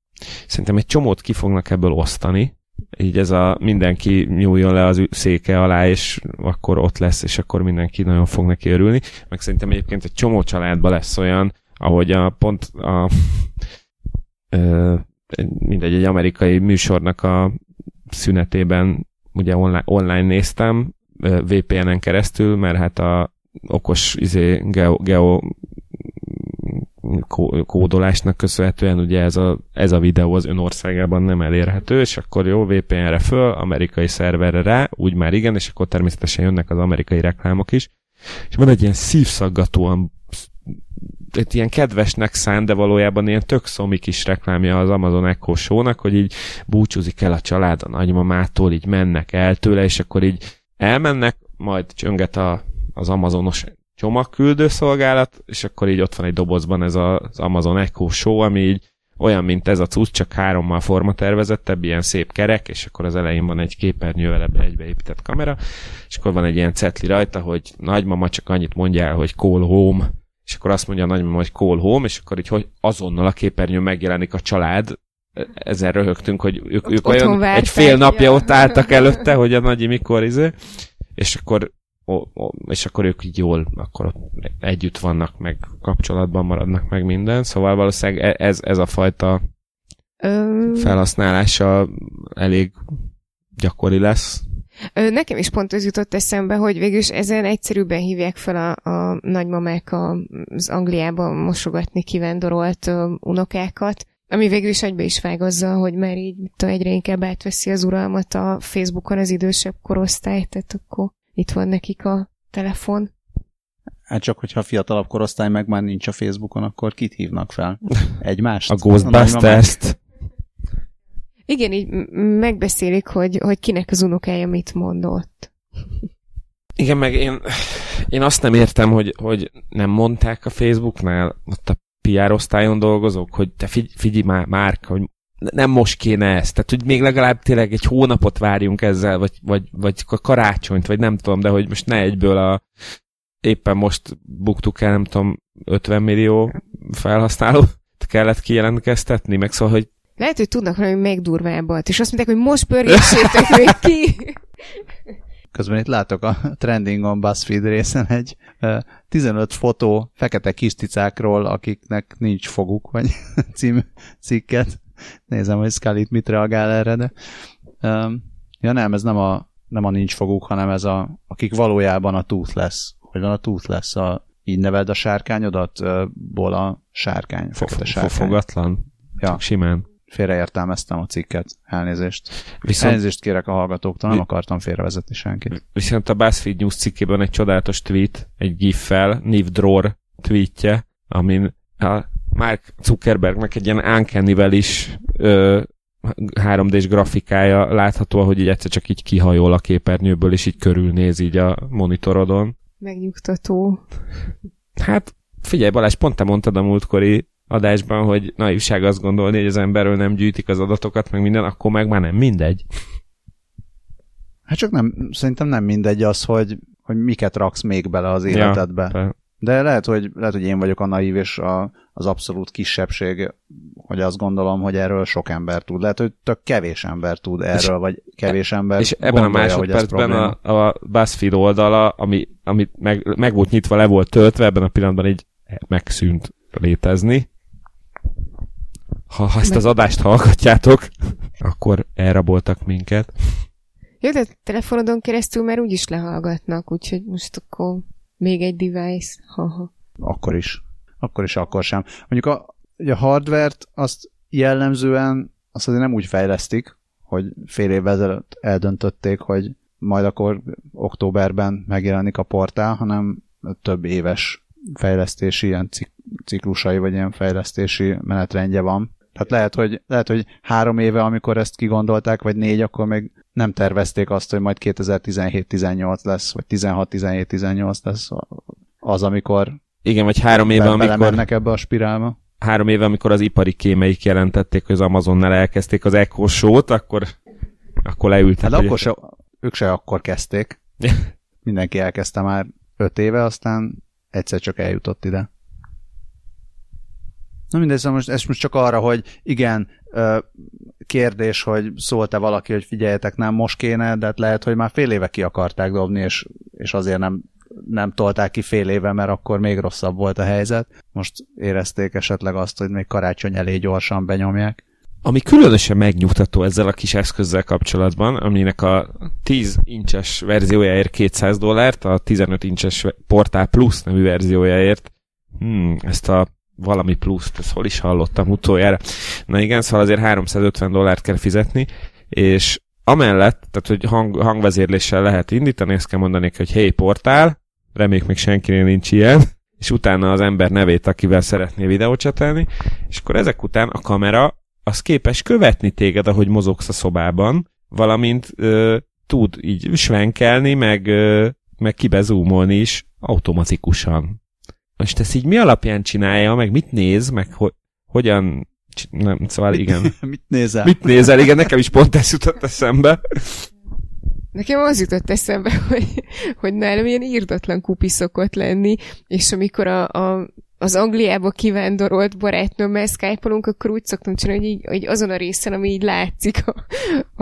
Szerintem egy csomót ki fognak ebből osztani, így ez a mindenki nyúljon le az széke alá, és akkor ott lesz, és akkor mindenki nagyon fog neki örülni. Meg szerintem egyébként egy csomó családban lesz olyan, ahogy a pont a ö, mindegy, egy amerikai műsornak a szünetében ugye online, online néztem, VPN-en keresztül, mert hát a okos izé, geo, geo kódolásnak köszönhetően ugye ez a, ez a videó az ön országában nem elérhető, és akkor jó, VPN-re föl, amerikai szerverre rá, úgy már igen, és akkor természetesen jönnek az amerikai reklámok is. És van egy ilyen szívszaggatóan egy ilyen kedvesnek szán, de valójában ilyen tök szomik kis reklámja az Amazon Echo Show-nak, hogy így búcsúzik el a család a nagymamától, így mennek el tőle, és akkor így elmennek, majd csönget a, az Amazonos csomagküldő szolgálat, és akkor így ott van egy dobozban ez a, az Amazon Echo Show, ami így olyan, mint ez a cucc, csak hárommal formatervezettebb, ilyen szép kerek, és akkor az elején van egy képernyővel ebbe egybeépített kamera, és akkor van egy ilyen cetli rajta, hogy nagymama csak annyit mondja hogy call home, és akkor azt mondja a nagymama, hogy call home, és akkor így hogy azonnal a képernyő megjelenik a család, ezen röhögtünk, hogy ők, ők olyan egy fél napja ja. ott álltak előtte, hogy a nagyi mikor izé, és akkor o, o, és akkor ők így jól akkor együtt vannak, meg kapcsolatban maradnak, meg minden, szóval valószínűleg e, ez, ez a fajta felhasználása elég gyakori lesz. Nekem is pont az jutott eszembe, hogy végülis ezen egyszerűbben hívják fel a, a nagymamák az Angliában mosogatni kivendorolt unokákat, ami végül is egybe is vág azzal, hogy már így egyre inkább átveszi az uralmat a Facebookon az idősebb korosztály, tehát akkor itt van nekik a telefon. Hát csak, hogyha a fiatalabb korosztály meg már nincs a Facebookon, akkor kit hívnak fel? Egymást? A Ghostbusters-t. Igen, így megbeszélik, hogy, hogy kinek az unokája mit mondott. Igen, meg én, én azt nem értem, hogy, hogy nem mondták a Facebooknál, ott a PR osztályon dolgozók, hogy te figy, figyelj már, Márk, hogy nem most kéne ezt. Tehát, hogy még legalább tényleg egy hónapot várjunk ezzel, vagy, vagy, vagy a karácsonyt, vagy nem tudom, de hogy most ne egyből a éppen most buktuk el, nem tudom, 50 millió felhasználó kellett kijelentkeztetni, meg szóval, hogy lehet, hogy tudnak valami megdurvábbat, és azt mondták, hogy most pörgessétek még ki. Közben itt látok a Trending BuzzFeed részen egy 15 fotó fekete kis cicákról, akiknek nincs foguk, vagy című cikket. Nézem, hogy Scully mit reagál erre, de um, ja nem, ez nem a, nem a nincs foguk, hanem ez a, akik valójában a tooth lesz. Hogy van a tooth lesz, a, így neveld a sárkányodat, ból a sárkány, fogta sárkány. Fogatlan? Ja. Csak simán félreértelmeztem a cikket. Elnézést. Viszont, Elnézést kérek a hallgatóktól, nem akartam félrevezetni senkit. Viszont a BuzzFeed News cikkében egy csodálatos tweet, egy gif-fel, Niv Dror tweetje, amin a Mark Zuckerbergnek egy ilyen uncanny is ö, 3D-s grafikája látható, hogy így egyszer csak így kihajol a képernyőből, és így körülnéz így a monitorodon. Megnyugtató. Hát figyelj Balázs, pont te mondtad a múltkori adásban, hogy naivság azt gondolni, hogy az emberről nem gyűjtik az adatokat, meg minden, akkor meg már nem mindegy. Hát csak nem, szerintem nem mindegy az, hogy, hogy miket raksz még bele az életedbe. Ja, de lehet hogy, lehet, hogy én vagyok a naív és a, az abszolút kisebbség, hogy azt gondolom, hogy erről sok ember tud. Lehet, hogy tök kevés ember tud erről, és vagy kevés ember És ebben gondolja, a másodpercben a, a BuzzFeed oldala, ami, ami meg, meg volt nyitva, le volt töltve, ebben a pillanatban így megszűnt létezni. Ha, ha ezt az adást hallgatjátok, akkor elraboltak minket. Jó, de telefonodon keresztül már úgyis lehallgatnak, úgyhogy most akkor még egy device. Ha-ha. Akkor is. Akkor is, akkor sem. Mondjuk a, a hardvert azt jellemzően azt azért nem úgy fejlesztik, hogy fél évvel ezelőtt eldöntötték, hogy majd akkor októberben megjelenik a portál, hanem több éves fejlesztési ilyen ciklusai, vagy ilyen fejlesztési menetrendje van. Tehát lehet hogy, lehet, hogy három éve, amikor ezt kigondolták, vagy négy, akkor még nem tervezték azt, hogy majd 2017-18 lesz, vagy 16-17-18 lesz az, amikor igen, vagy három éve, amikor... ebbe a spirálba. Három éve, amikor az ipari kémeik jelentették, hogy az Amazonnál elkezdték az Echo Show-t, akkor, akkor leültek. Hát akkor se, ők se akkor kezdték. Mindenki elkezdte már öt éve, aztán egyszer csak eljutott ide. Na mindegy, szóval most, ez most csak arra, hogy igen, kérdés, hogy szólt-e valaki, hogy figyeljetek, nem most kéne, de hát lehet, hogy már fél éve ki akarták dobni, és, és azért nem, nem tolták ki fél éve, mert akkor még rosszabb volt a helyzet. Most érezték esetleg azt, hogy még karácsony elé gyorsan benyomják. Ami különösen megnyugtató ezzel a kis eszközzel kapcsolatban, aminek a 10 incses verziójáért 200 dollárt, a 15 incses Portál Plus nevű verziójáért hmm, ezt a valami pluszt, ezt hol is hallottam utoljára. Na igen, szóval azért 350 dollárt kell fizetni, és amellett, tehát hogy hang, hangvezérléssel lehet indítani, ezt kell mondani, hogy hey portál, reméljük még senkinél nincs ilyen, és utána az ember nevét, akivel szeretné videócsatelni, és akkor ezek után a kamera az képes követni téged, ahogy mozogsz a szobában, valamint ö, tud így svenkelni, meg, ö, meg kibezúmolni is automatikusan. Most ezt így mi alapján csinálja, meg mit néz, meg ho- hogyan... Nem, szóval igen. mit nézel? Mit nézel? Igen, nekem is pont ez jutott eszembe. Nekem az jutott eszembe, hogy, hogy nálam ilyen írdatlan kupi szokott lenni, és amikor a, a az Angliába kivándorolt barátnőmmel skype akkor úgy szoktam csinálni, hogy, így, hogy azon a részen, ami így látszik a,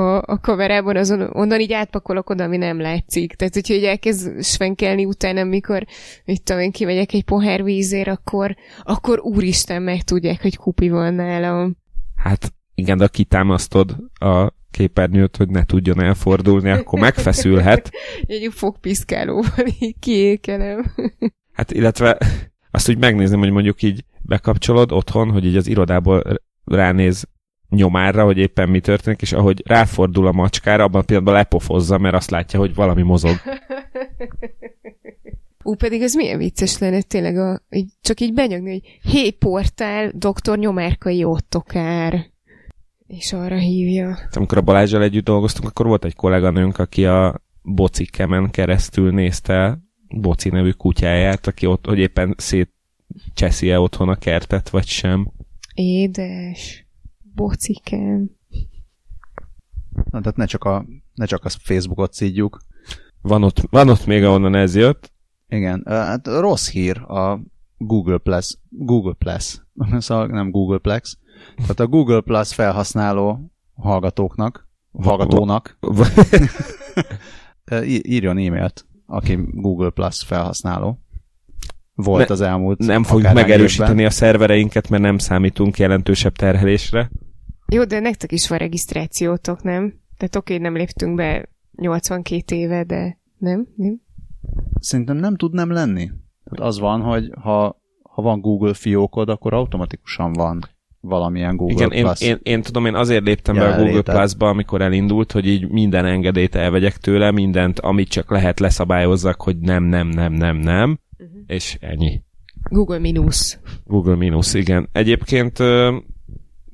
a, a kamerában, azon, onnan így átpakolok oda, ami nem látszik. Tehát, hogyha így elkezd svenkelni utána, amikor, mit tudom én, kimegyek egy pohár vízért, akkor, akkor úristen meg tudják, hogy kupi van nálam. Hát igen, de kitámasztod a képernyőt, hogy ne tudjon elfordulni, akkor megfeszülhet. Egy fogpiszkálóval így kiékelem. Hát illetve azt úgy megnézem, hogy mondjuk így bekapcsolod otthon, hogy így az irodából ránéz nyomára, hogy éppen mi történik, és ahogy ráfordul a macskára, abban a pillanatban lepofozza, mert azt látja, hogy valami mozog. Ú, pedig ez milyen vicces lenne tényleg, a, így, csak így benyögni, hogy hé, portál, doktor Nyomárkai Ottokár. És arra hívja. Amikor a Balázsjal együtt dolgoztunk, akkor volt egy kolléganőnk, aki a bocikemen keresztül nézte Boci nevű kutyáját, aki ott, hogy éppen szét cseszi-e otthon a kertet, vagy sem. Édes. Bocikem. Na, tehát ne csak a, ne csak a Facebookot szídjuk. Van ott, van ott még, ahonnan ez jött. Igen, hát rossz hír a Google Plus, Google Plus, szóval nem Google Plex, tehát a Google Plus felhasználó hallgatóknak, hallgatónak írjon e-mailt aki Google Plus felhasználó volt ne, az elmúlt Nem fogjuk megerősíteni évben. a szervereinket, mert nem számítunk jelentősebb terhelésre. Jó, de nektek is van regisztrációtok, nem? Tehát oké, nem léptünk be 82 éve, de nem? nem? Szerintem nem tud nem lenni. Tehát az van, hogy ha, ha van Google fiókod, akkor automatikusan van valamilyen Google Igen, Plus. Én, én, én tudom, én azért léptem be a Google Plus-ba, amikor elindult, hogy így minden engedélyt elvegyek tőle, mindent, amit csak lehet leszabályozzak, hogy nem, nem, nem, nem, nem, uh-huh. és ennyi. Google Minus. Google Minus, igen. Egyébként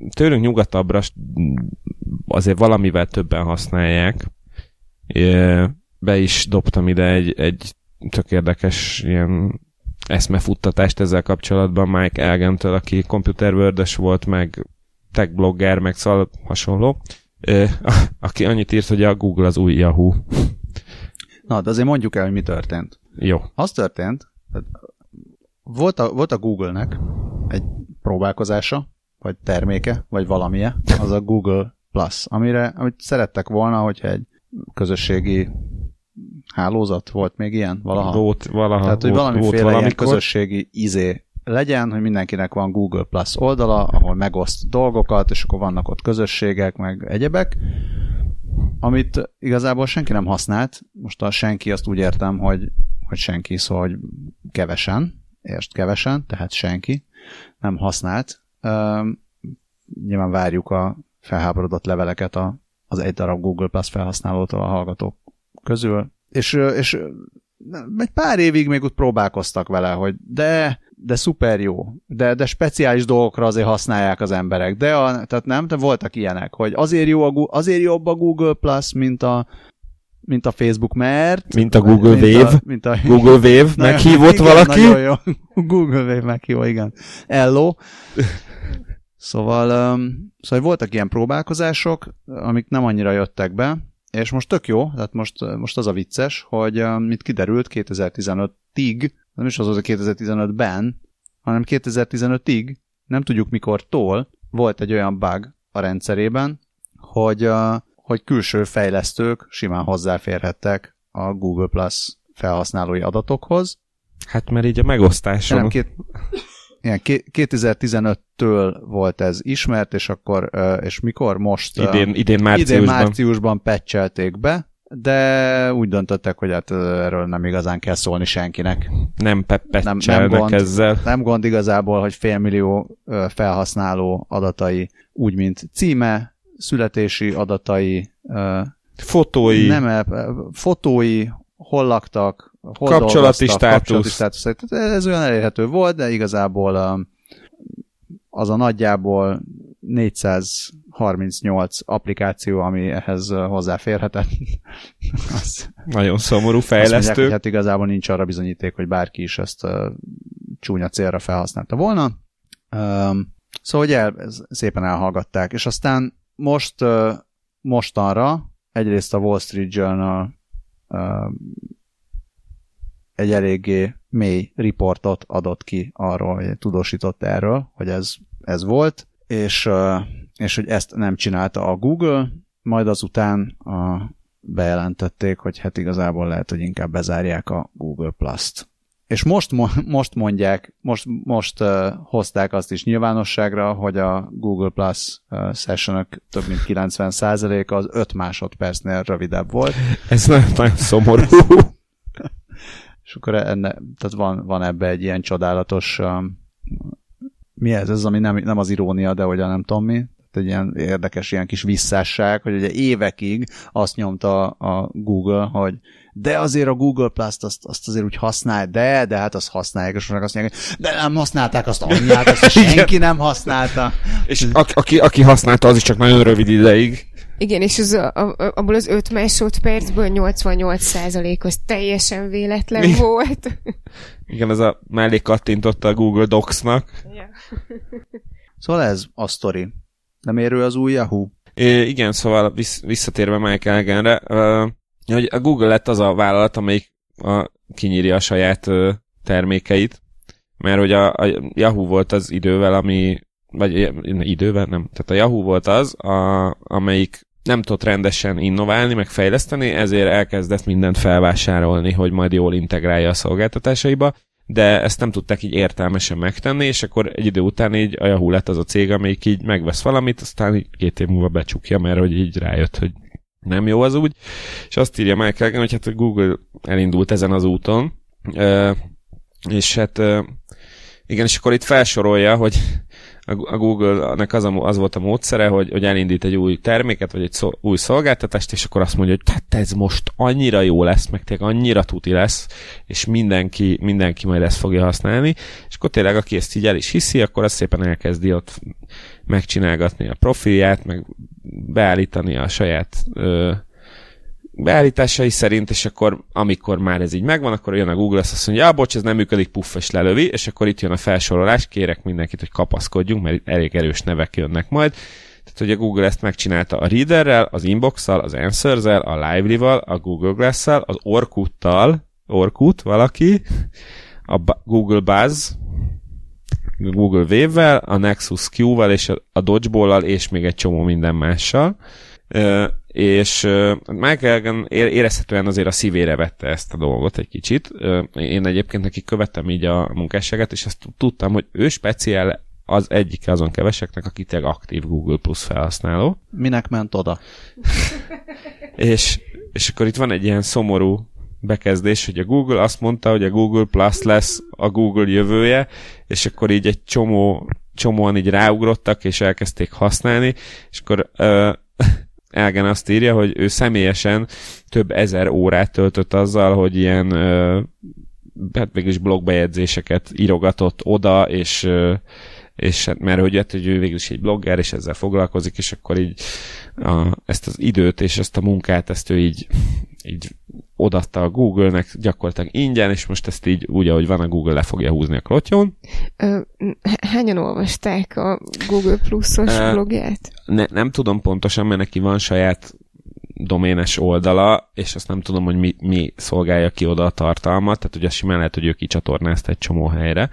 tőlünk nyugatabbra azért valamivel többen használják. Be is dobtam ide egy, egy tök érdekes ilyen eszmefuttatást ezzel kapcsolatban Mike Elgentől, aki computer volt, meg tech blogger, meg szóval hasonló, aki annyit írt, hogy a Google az új Yahoo. Na, de azért mondjuk el, hogy mi történt. Jó. Az történt, volt a, volt a Google-nek egy próbálkozása, vagy terméke, vagy valamilyen, az a Google Plus, amire, amit szerettek volna, hogyha egy közösségi hálózat volt még ilyen valaha? Volt valaha. Tehát, hogy volt, valamiféle volt ilyen közösségi izé legyen, hogy mindenkinek van Google Plus oldala, ahol megoszt dolgokat, és akkor vannak ott közösségek, meg egyebek, amit igazából senki nem használt. Most a senki azt úgy értem, hogy, hogy senki, szóval, hogy kevesen, értsd kevesen, tehát senki nem használt. Üm, nyilván várjuk a felháborodott leveleket a, az egy darab Google Plus felhasználótól a hallgatók közül, és, és egy pár évig még ott próbálkoztak vele, hogy de de szuper jó. De, de speciális dolgokra azért használják az emberek. De a, tehát nem, de voltak ilyenek, hogy azért, jó a, azért jobb a Google Plus, mint a, mint a Facebook, mert... Mint a Google mint Wave. A, mint a, Google Wave Nagyon- meghívott igen, valaki. Nagyon jó. Google Wave meghívó, igen. Ello. Szóval, um, szóval voltak ilyen próbálkozások, amik nem annyira jöttek be, és most tök jó, tehát most, most az a vicces, hogy mit kiderült 2015-ig, nem is az az a 2015-ben, hanem 2015-ig, nem tudjuk mikortól, volt egy olyan bug a rendszerében, hogy, hogy külső fejlesztők simán hozzáférhettek a Google Plus felhasználói adatokhoz. Hát mert így a megosztáson. Nem, két, igen, ké- 2015-től volt ez ismert, és akkor, és mikor? Most? idén, idén idén márciusban. márciusban patchelték be, de úgy döntöttek, hogy hát erről nem igazán kell szólni senkinek. Nem Nem- peppecselnek nem gond. ezzel. Nem gond igazából, hogy félmillió felhasználó adatai, úgy mint címe, születési adatai, Fotói. nem, fotói, hol laktak, Kapcsolati státusz. kapcsolati státusz. Tehát Ez olyan elérhető volt, de igazából ö, az a nagyjából 438 applikáció, ami ehhez ö, hozzáférhetett. az, Nagyon szomorú azt mondják, fejlesztő. hogy hát igazából nincs arra bizonyíték, hogy bárki is ezt uh, csúnya célra felhasználta volna. Um, szóval, hogy el, szépen elhallgatták. És aztán most, uh, mostanra egyrészt a Wall Street Journal uh, egy eléggé mély riportot adott ki arról, vagy tudósított erről, hogy ez, ez volt, és, és hogy ezt nem csinálta a Google, majd azután a, bejelentették, hogy hát igazából lehet, hogy inkább bezárják a Google Plus-t. És most, mo- most mondják, most, most uh, hozták azt is nyilvánosságra, hogy a Google Plus uh, sessionök több mint 90%-a az 5 másodpercnél rövidebb volt, Ez nagyon, nagyon szomorú. És akkor enne, tehát van, van ebbe egy ilyen csodálatos um, mi ez? Ez, ami nem, nem az irónia, de hogy nem tudom mi. Tehát egy ilyen érdekes ilyen kis visszásság, hogy ugye évekig azt nyomta a Google, hogy de azért a Google Plus-t azt, azt azért úgy használ, de, de hát azt használják, és azt mondják, de nem használták azt anyját, azt senki nem használta. És aki, aki használta, az is csak nagyon rövid ideig. Igen, és az, a, a, abból az 5 másodpercből 88%-os teljesen véletlen Mi? volt. Igen, ez a mellé kattintotta a Google Docs-nak. Szóval ez a sztori. Nem érő az új Yahoo? É, igen, szóval vissz, visszatérve Mike Elgenre, uh, hogy a Google lett az a vállalat, amelyik a, kinyírja a saját uh, termékeit, mert hogy a, a Yahoo volt az idővel, ami, vagy idővel nem, tehát a Yahoo volt az, a, amelyik nem tudott rendesen innoválni, meg fejleszteni, ezért elkezdett mindent felvásárolni, hogy majd jól integrálja a szolgáltatásaiba, de ezt nem tudták így értelmesen megtenni, és akkor egy idő után így a Yahoo lett az a cég, amelyik így megvesz valamit, aztán így két év múlva becsukja, mert hogy így rájött, hogy nem jó az úgy, és azt írja Michael Elgen, hogy hát a Google elindult ezen az úton, és hát igen, és akkor itt felsorolja, hogy a Google-nek az, a, az volt a módszere, hogy, hogy elindít egy új terméket, vagy egy szol, új szolgáltatást, és akkor azt mondja, hogy hát ez most annyira jó lesz, meg tényleg annyira tuti lesz, és mindenki, mindenki majd ezt fogja használni, és akkor tényleg, aki ezt így el is hiszi, akkor azt szépen elkezdi ott megcsinálgatni a profilját, meg beállítani a saját ö, beállításai szerint, és akkor amikor már ez így megvan, akkor jön a Google, azt mondja, ja, bocs, ez nem működik, puff, és lelövi, és akkor itt jön a felsorolás, kérek mindenkit, hogy kapaszkodjunk, mert itt elég erős nevek jönnek majd. Tehát, a Google ezt megcsinálta a Readerrel, az Inbox-szal, az Answers-el, a Lively-val, a Google Glass-szal, az Orkut-tal, Orkut valaki, a Google Buzz, Google Wave-vel, a Nexus Q-val és a Dodgeball-al, és még egy csomó minden mással. Ö, és ö, Michael Elgen é- érezhetően azért a szívére vette ezt a dolgot egy kicsit. Ö, Én egyébként neki követtem így a munkásságát, és azt tudtam, hogy ő speciál az egyik azon keveseknek, aki tényleg aktív Google Plus felhasználó. Minek ment oda? És, és akkor itt van egy ilyen szomorú bekezdés, hogy a Google azt mondta, hogy a Google Plus lesz a Google jövője, és akkor így egy csomó, csomóan így ráugrottak, és elkezdték használni, és akkor uh, Elgen azt írja, hogy ő személyesen több ezer órát töltött azzal, hogy ilyen hát végül is blogbejegyzéseket írogatott oda, és és hát, mert hogy, hát, hogy ő végül is egy blogger, és ezzel foglalkozik, és akkor így a, ezt az időt és ezt a munkát, ezt ő így, így odatta a Google-nek gyakorlatilag ingyen, és most ezt így úgy, ahogy van, a Google le fogja húzni a klotyon. Hányan olvasták a Google Plus-os blogját? Ne, nem tudom pontosan, mert neki van saját doménes oldala, és azt nem tudom, hogy mi, mi szolgálja ki oda a tartalmat, tehát ugye simán lehet, hogy ő kicsatornázta egy csomó helyre.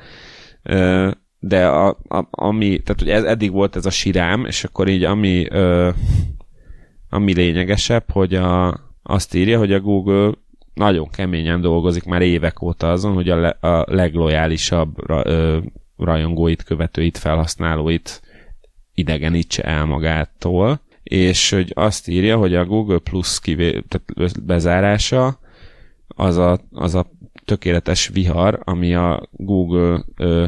Uh, de a, a, ami, tehát hogy ez, eddig volt ez a sirám, és akkor így ami, ö, ami lényegesebb, hogy a, azt írja, hogy a Google nagyon keményen dolgozik már évek óta azon, hogy a, le, a leglojálisabb ra, ö, rajongóit, követőit, felhasználóit idegenítse el magától, és hogy azt írja, hogy a Google Plus kivé, tehát bezárása az a, az a tökéletes vihar, ami a Google ö,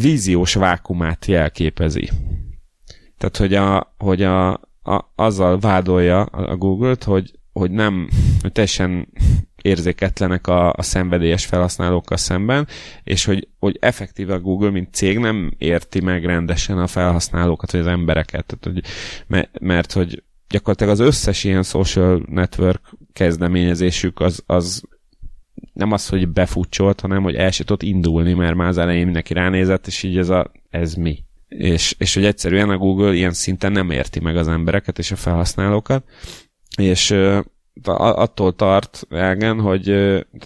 víziós vákumát jelképezi. Tehát, hogy, a, hogy a, a, azzal vádolja a Google-t, hogy, hogy nem, hogy teljesen érzéketlenek a, a szenvedélyes felhasználókkal szemben, és hogy, hogy effektíve a Google, mint cég nem érti meg rendesen a felhasználókat, vagy az embereket. Tehát, hogy, mert, hogy gyakorlatilag az összes ilyen social network kezdeményezésük az, az nem az, hogy befutcsolt, hanem hogy el se tudott indulni, mert már az elején mindenki ránézett, és így ez, a, ez mi. És, és hogy egyszerűen a Google ilyen szinten nem érti meg az embereket és a felhasználókat, és attól tart Elgen, hogy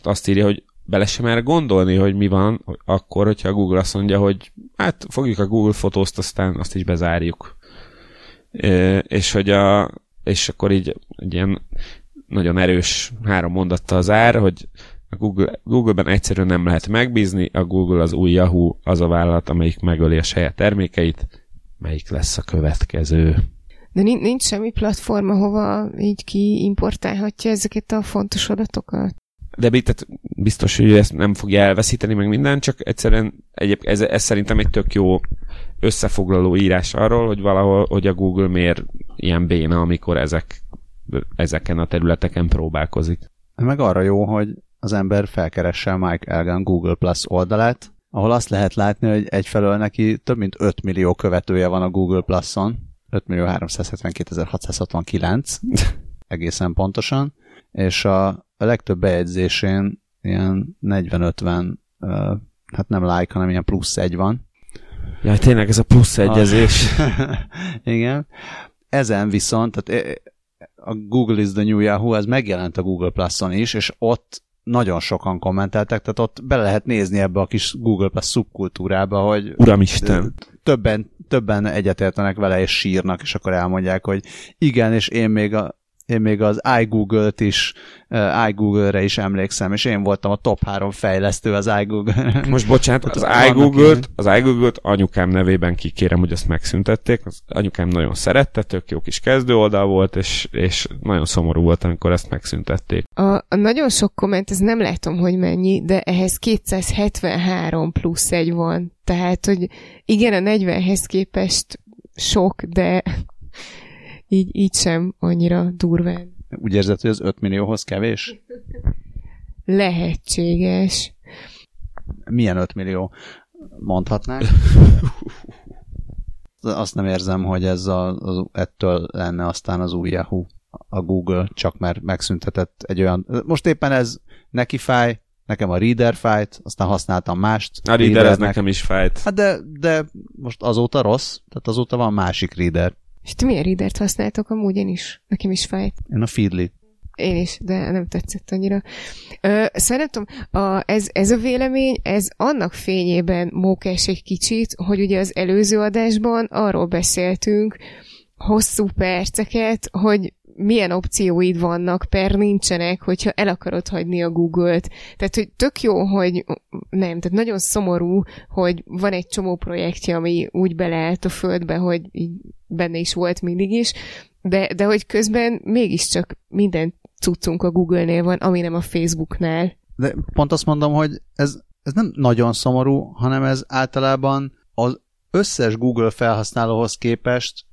azt írja, hogy bele sem erre gondolni, hogy mi van akkor, hogyha a Google azt mondja, hogy hát fogjuk a Google fotózt, aztán azt is bezárjuk. És hogy a, és akkor így egy ilyen nagyon erős három mondattal zár, hogy a Google, Google-ben egyszerűen nem lehet megbízni, a Google az új Yahoo, az a vállalat, amelyik megöli a saját termékeit, melyik lesz a következő. De nincs semmi platform, ahova így kiimportálhatja ezeket a fontos adatokat? De tehát biztos, hogy ezt nem fogja elveszíteni meg minden, csak egyszerűen egyéb, ez, ez szerintem egy tök jó összefoglaló írás arról, hogy valahol, hogy a Google miért ilyen béna, amikor ezek, ezeken a területeken próbálkozik. Meg arra jó, hogy az ember felkeresse Mike Elgan Google Plus oldalát, ahol azt lehet látni, hogy egyfelől neki több mint 5 millió követője van a Google Plus-on, 5 millió 372.669 egészen pontosan, és a, a legtöbb bejegyzésén ilyen 40-50 uh, hát nem like, hanem ilyen plusz egy van. Jaj, tényleg ez a plusz egyezés. Igen. Ezen viszont, tehát a Google is the new Yahoo, ez megjelent a Google Plus-on is, és ott nagyon sokan kommenteltek, tehát ott bele lehet nézni ebbe a kis Google Plus szubkultúrába, hogy Uramisten. többen, többen egyetértenek vele, és sírnak, és akkor elmondják, hogy igen, és én még a, én még az iGoogle-t is, uh, iGoogle-re is emlékszem, és én voltam a top három fejlesztő az iGoogle. Most bocsánat, az iGoogle-t, az iGoogle-t anyukám nevében kikérem, hogy azt megszüntették. Az anyukám nagyon szerette, tök jó kis kezdő oldal volt, és, és nagyon szomorú volt, amikor ezt megszüntették. A, a nagyon sok komment, ez nem látom, hogy mennyi, de ehhez 273 plusz egy van. Tehát, hogy igen, a 40-hez képest sok, de így, így sem annyira durván. Úgy érzed, hogy az 5 millióhoz kevés? Lehetséges. Milyen 5 millió? Mondhatnák? Azt nem érzem, hogy ez a, az, ettől lenne aztán az új Yahoo, a Google, csak mert megszüntetett egy olyan... Most éppen ez neki fáj, nekem a Reader fájt, aztán használtam mást. A Reader ez nekem is fájt. Hát de, de most azóta rossz, tehát azóta van másik Reader. És ti milyen readert használtok amúgy? Én is. Nekem is fájt. Én a Feedly. Én is, de nem tetszett annyira. Ö, szerintem a, ez, ez a vélemény, ez annak fényében mókás egy kicsit, hogy ugye az előző adásban arról beszéltünk, hosszú perceket, hogy milyen opcióid vannak, per nincsenek, hogyha el akarod hagyni a Google-t. Tehát, hogy tök jó, hogy nem, tehát nagyon szomorú, hogy van egy csomó projektje, ami úgy beleállt a földbe, hogy így benne is volt mindig is, de, de hogy közben mégiscsak minden cuccunk a Google-nél van, ami nem a Facebooknál. De pont azt mondom, hogy ez, ez nem nagyon szomorú, hanem ez általában az összes Google felhasználóhoz képest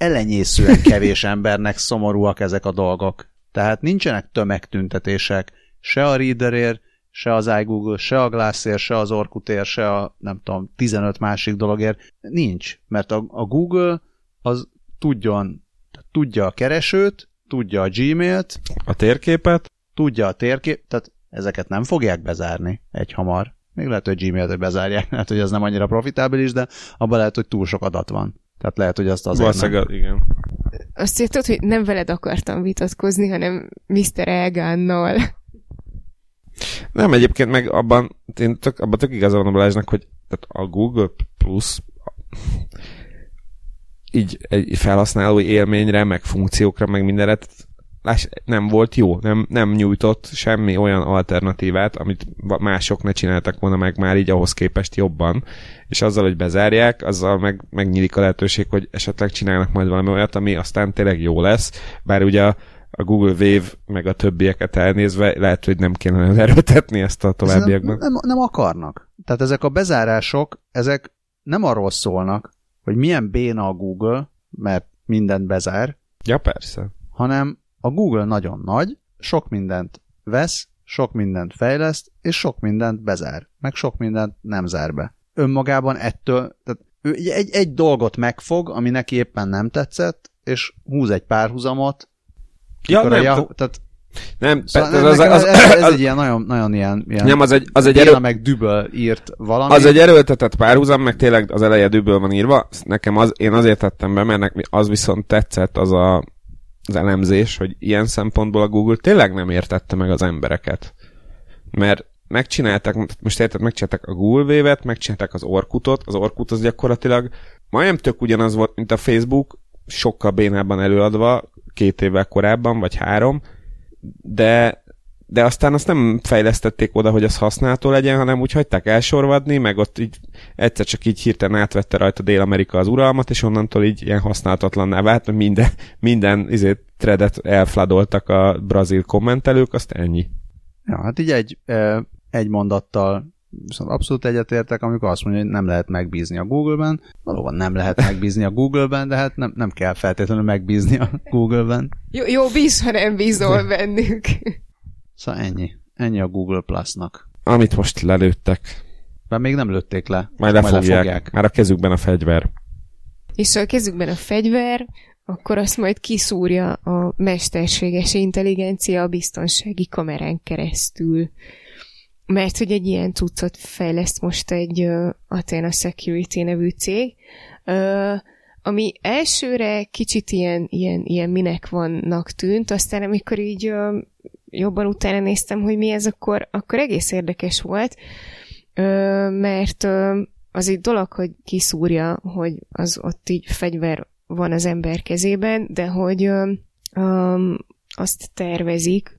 elenyészően kevés embernek szomorúak ezek a dolgok. Tehát nincsenek tömegtüntetések se a readerért, se az iGoogle, se a Glassért, se az Orkutért, se a nem tudom, 15 másik dologért. Nincs, mert a, a Google az tudjon, tudja a keresőt, tudja a Gmailt, A térképet, tudja a térkép, tehát ezeket nem fogják bezárni egy hamar. Még lehet, hogy Gmailt bezárják, lehet, hogy ez nem annyira profitábilis, de abban lehet, hogy túl sok adat van. Tehát lehet, hogy azt azért nem. valószínűleg, igen. Azt írtad, hogy nem veled akartam vitatkozni, hanem Mr. Elgánnal. Nem, egyébként meg abban, én tök, abban tök igazán van a Balázsnak, hogy tehát a Google Plus így egy felhasználói élményre, meg funkciókra, meg mindenre tehát nem volt jó, nem, nem nyújtott semmi olyan alternatívát, amit mások ne csináltak volna meg már így ahhoz képest jobban, és azzal, hogy bezárják, azzal meg, megnyílik a lehetőség, hogy esetleg csinálnak majd valami olyat, ami aztán tényleg jó lesz, bár ugye a, a Google Wave meg a többieket elnézve lehet, hogy nem kéne erőltetni ezt a továbbiakban. Nem, nem, nem akarnak. Tehát ezek a bezárások, ezek nem arról szólnak, hogy milyen béna a Google, mert mindent bezár, Ja, persze. hanem a Google nagyon nagy, sok mindent vesz, sok mindent fejleszt, és sok mindent bezár, meg sok mindent nem zár be. Önmagában ettől, tehát ő egy, egy dolgot megfog, ami neki éppen nem tetszett, és húz egy párhuzamot, Ja, akkor a nem, Yahoo, tehát nem, Szóval ez, az, az, ez, ez az, egy ilyen nagyon, nagyon ilyen, ilyen nem, az egy, az egy, erő, meg Düböl írt valami. az egy erőltetett párhuzam, meg tényleg az eleje düböl van írva. Nekem az, én azért tettem be, mert az viszont tetszett az a, az elemzés, hogy ilyen szempontból a Google tényleg nem értette meg az embereket. Mert megcsinálták, most érted, megcsinálták a Google Wave-et, megcsinálták az Orkutot, az Orkut az gyakorlatilag majdnem tök ugyanaz volt, mint a Facebook, sokkal bénában előadva, két évvel korábban, vagy három, de, de aztán azt nem fejlesztették oda, hogy az használható legyen, hanem úgy hagyták elsorvadni, meg ott így egyszer csak így hirtelen átvette rajta Dél-Amerika az uralmat, és onnantól így ilyen használhatatlanná vált, mert minden, minden izét threadet elfladoltak a brazil kommentelők, azt ennyi. Ja, hát így egy, egy mondattal viszont abszolút egyetértek, amikor azt mondja, hogy nem lehet megbízni a Google-ben. Valóban nem lehet megbízni a Google-ben, de hát nem, nem kell feltétlenül megbízni a Google-ben. Jó, jó bíz, ha nem bízol bennük. Szóval ennyi. Ennyi a Google Plus-nak. Amit most lelőttek, Mert még nem lőtték le. majd lefogják. lefogják. Már a kezükben a fegyver. És ha a kezükben a fegyver, akkor azt majd kiszúrja a mesterséges intelligencia a biztonsági kamerán keresztül. Mert hogy egy ilyen cuccot fejleszt most egy uh, Athena Security nevű cég, uh, ami elsőre kicsit ilyen, ilyen, ilyen minek vannak tűnt, aztán amikor így uh, jobban utána néztem, hogy mi ez, akkor, akkor egész érdekes volt, mert az egy dolog, hogy kiszúrja, hogy az ott így fegyver van az ember kezében, de hogy azt tervezik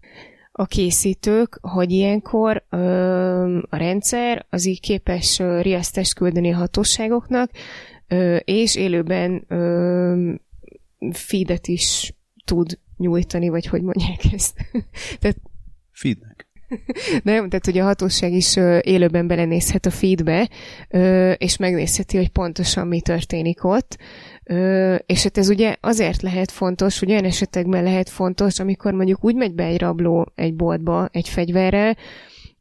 a készítők, hogy ilyenkor um, a rendszer az így képes uh, riasztást küldeni a hatóságoknak, uh, és élőben um, feedet is tud nyújtani, vagy hogy mondják ezt. Tehát Feednek. nem, tehát hogy a hatóság is élőben belenézhet a feedbe, és megnézheti, hogy pontosan mi történik ott. És hát ez ugye azért lehet fontos, hogy olyan esetekben lehet fontos, amikor mondjuk úgy megy be egy rabló egy boltba egy fegyverrel,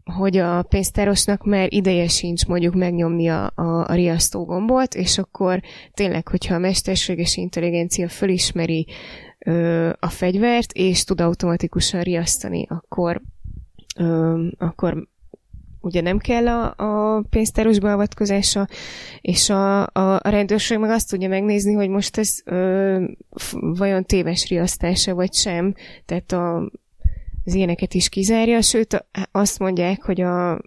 hogy a pénztárosnak már ideje sincs mondjuk megnyomni a, a, a riasztó gombot, és akkor tényleg, hogyha a mesterséges intelligencia fölismeri ö, a fegyvert, és tud automatikusan riasztani, akkor ö, akkor ugye nem kell a, a pénztáros beavatkozása, és a, a, a rendőrség meg azt tudja megnézni, hogy most ez ö, vajon téves riasztása, vagy sem. Tehát a, az ilyeneket is kizárja, sőt azt mondják, hogy a,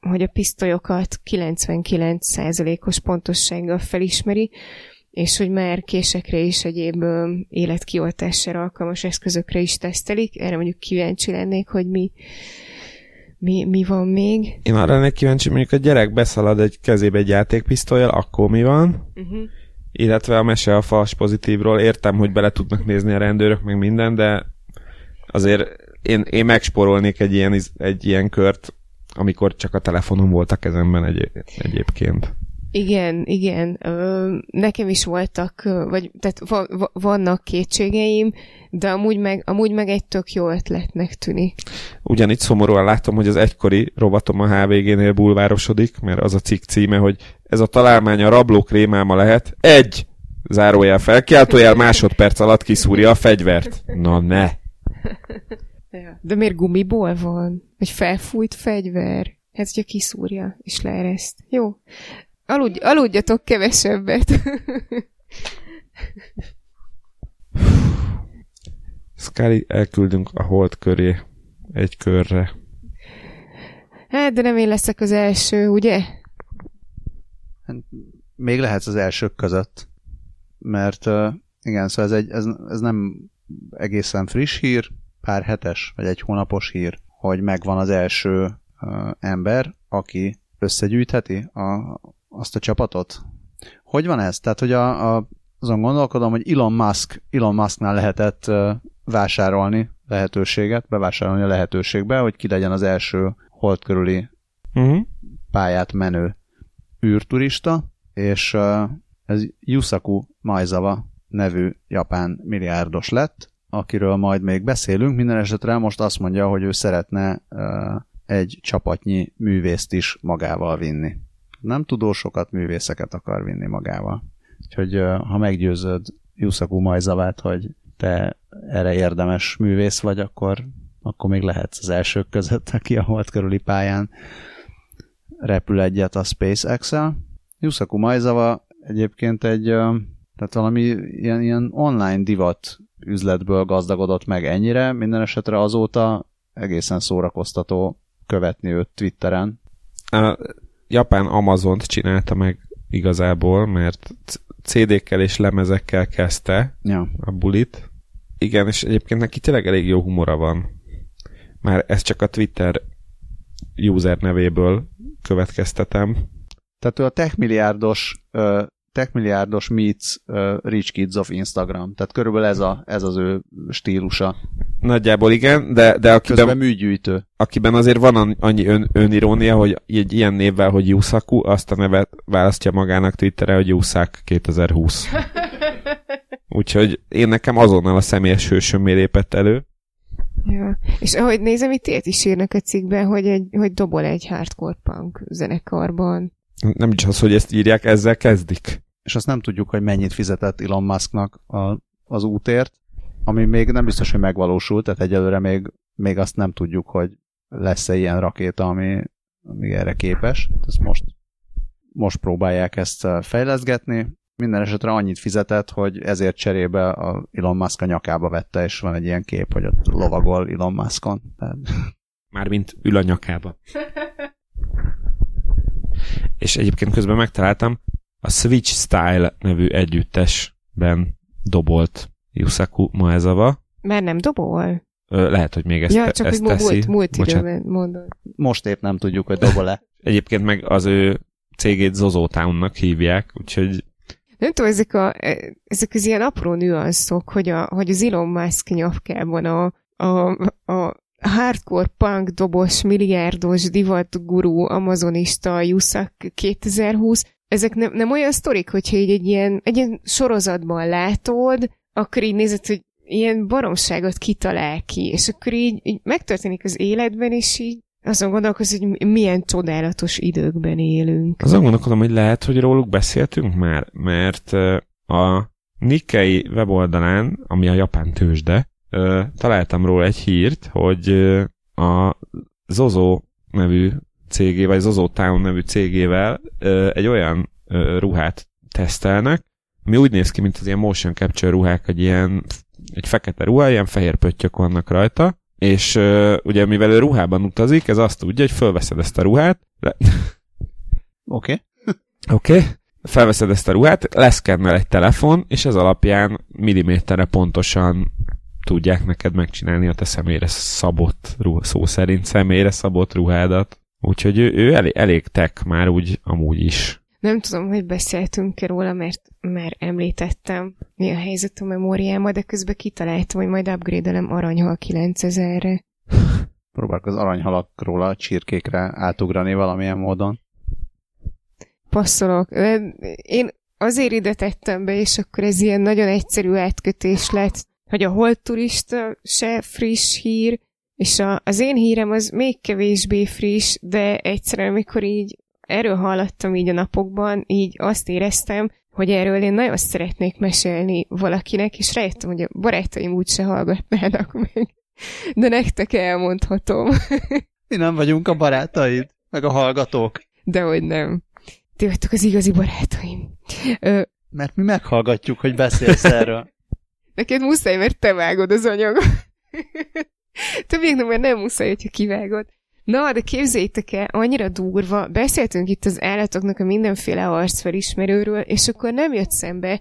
hogy a pisztolyokat 99%-os pontossággal felismeri, és hogy már késekre és egyéb ö, életkioltására alkalmas eszközökre is tesztelik. Erre mondjuk kíváncsi lennék, hogy mi, mi, mi van még. Én arra lennék kíváncsi, mondjuk a gyerek beszalad egy kezébe egy játékpisztolyjal, akkor mi van? Uh-huh. Illetve a mese a fals pozitívról. Értem, hogy bele tudnak nézni a rendőrök, meg minden, de azért én, én megsporolnék egy ilyen, egy ilyen kört, amikor csak a telefonom volt a kezemben egy, egyébként. Igen, igen. Nekem is voltak, vagy tehát va, va, vannak kétségeim, de amúgy meg, amúgy meg egy tök jó ötletnek tűnik. Ugyanitt szomorúan látom, hogy az egykori rovatom a HVG-nél bulvárosodik, mert az a cikk címe, hogy ez a találmány a rablók rémáma lehet. Egy! Zárójel felkiáltójel másodperc alatt kiszúrja a fegyvert. Na ne! De miért gumiból van? Vagy felfújt fegyver? Hát, hogyha kiszúrja és leereszt. Jó. Aludj, aludjatok kevesebbet. Scully, elküldünk a hold köré egy körre. Hát, de nem én leszek az első, ugye? Még lehetsz az elsők között. Mert uh, igen, szóval ez, egy, ez, ez nem egészen friss hír, pár hetes, vagy egy hónapos hír, hogy megvan az első uh, ember, aki összegyűjtheti a, azt a csapatot. Hogy van ez? Tehát, hogy a, a, azon gondolkodom, hogy Elon Musk, Elon Musknál lehetett vásárolni lehetőséget, bevásárolni a lehetőségbe, hogy ki legyen az első hold körüli Uh-huh. pályát menő űrturista, és ez Yusaku Maizawa nevű japán milliárdos lett, akiről majd még beszélünk. Minden esetre most azt mondja, hogy ő szeretne egy csapatnyi művészt is magával vinni. Nem tudósokat, művészeket akar vinni magával. Úgyhogy ha meggyőzöd Yusaku Maizawát, hogy te erre érdemes művész vagy, akkor, akkor még lehetsz az elsők között, aki a hold körüli pályán repül egyet a SpaceX-el. Yusaku Maizawa egyébként egy, tehát valami ilyen, ilyen online divat üzletből gazdagodott meg ennyire, minden esetre azóta egészen szórakoztató követni őt Twitteren. Japán Amazont csinálta meg igazából, mert CD-kkel és lemezekkel kezdte Ja. a bulit. Igen, és egyébként neki tényleg elég jó humora van. Már ezt csak a Twitter user nevéből következtetem. Tehát ő a techmilliárdos uh, techmilliárdos meets uh, rich kids of Instagram. Tehát körülbelül ez, a, ez az ő stílusa. Nagyjából igen, de, de akiben, Közben műgyűjtő. akiben azért van an- annyi ön, önirónia, hogy egy ilyen névvel, hogy Yusaku, azt a nevet választja magának Twitterre, hogy Yusak 2020. Úgyhogy én nekem azonnal a személyes hősömmé lépett elő. Ja. És ahogy nézem, itt ilyet is írnak a cikkben, hogy, egy, hogy dobol egy hardcore punk zenekarban. Nem is az, hogy ezt írják, ezzel kezdik. És azt nem tudjuk, hogy mennyit fizetett Elon Musknak a, az útért, ami még nem biztos, hogy megvalósult, tehát egyelőre még, még azt nem tudjuk, hogy lesz-e ilyen rakéta, ami, ami erre képes. Ezt most, most próbálják ezt uh, fejleszgetni. Minden esetre annyit fizetett, hogy ezért cserébe a Elon Musk a nyakába vette, és van egy ilyen kép, hogy ott lovagol Elon Muskon. Tehát, Mármint ül a nyakába. És egyébként közben megtaláltam, a Switch Style nevű együttesben dobolt Yusaku Maezawa. Mert nem dobol? Ö, lehet, hogy még ezt, ja, csak ezt hogy teszi. múlt, múlt mondod. most épp nem tudjuk, hogy dobol-e. Egyébként meg az ő cégét Zozo Town-nak hívják, úgyhogy Nem tudom, ezek, a, ezek az ilyen apró nüanszok, hogy, a, hogy az Elon Musk nyafkában a, a, a hardcore punk dobos, milliárdos divatgurú, amazonista Yusak 2020, ezek nem, nem olyan sztorik, hogyha így egy ilyen, egy ilyen sorozatban látod, akkor így nézed, hogy ilyen baromságot kitalál ki, és akkor így, így megtörténik az életben, és így azon gondolkoz, hogy milyen csodálatos időkben élünk. azon gondolkodom, hogy lehet, hogy róluk beszéltünk már, mert a Nikkei weboldalán, ami a japán tőzsde, találtam róla egy hírt, hogy a Zozo nevű cégé, vagy Zozo Town nevű cégével egy olyan ruhát tesztelnek, ami úgy néz ki, mint az ilyen motion capture ruhák, egy ilyen egy fekete ruha, ilyen fehér pöttyök vannak rajta, és ö, ugye mivel ő ruhában utazik, ez azt tudja, hogy fölveszed ezt a ruhát, le, Oké. Okay. Oké. Okay. Felveszed ezt a ruhát, leszkennel egy telefon, és ez alapján milliméterre pontosan tudják neked megcsinálni a te személyre szabott, ruha, szó szerint személyre szabott ruhádat. Úgyhogy ő, ő elég, elég tech már úgy amúgy is. Nem tudom, hogy beszéltünk-e róla, mert már említettem, mi a helyzet a memóriámmal, de közben kitaláltam, hogy majd upgrade-elem aranyhal 9000-re. Próbálok az aranyhalakról a csirkékre átugrani valamilyen módon. passzolok. Én azért ide tettem be, és akkor ez ilyen nagyon egyszerű átkötés lett, hogy a holt turista se friss hír, és a, az én hírem az még kevésbé friss, de egyszerűen, amikor így erről hallottam így a napokban, így azt éreztem, hogy erről én nagyon szeretnék mesélni valakinek, és rájöttem, hogy a barátaim úgyse hallgatnának meg. De nektek elmondhatom. Mi nem vagyunk a barátaid, meg a hallgatók. Dehogy nem. Ti vagytok az igazi barátaim. Ö, Mert mi meghallgatjuk, hogy beszélsz erről. neked muszáj, mert te vágod az anyagot. Többieknek már nem muszáj, hogyha kivágod. Na, de képzeljétek el, annyira durva, beszéltünk itt az állatoknak a mindenféle arcfelismerőről, és akkor nem jött szembe,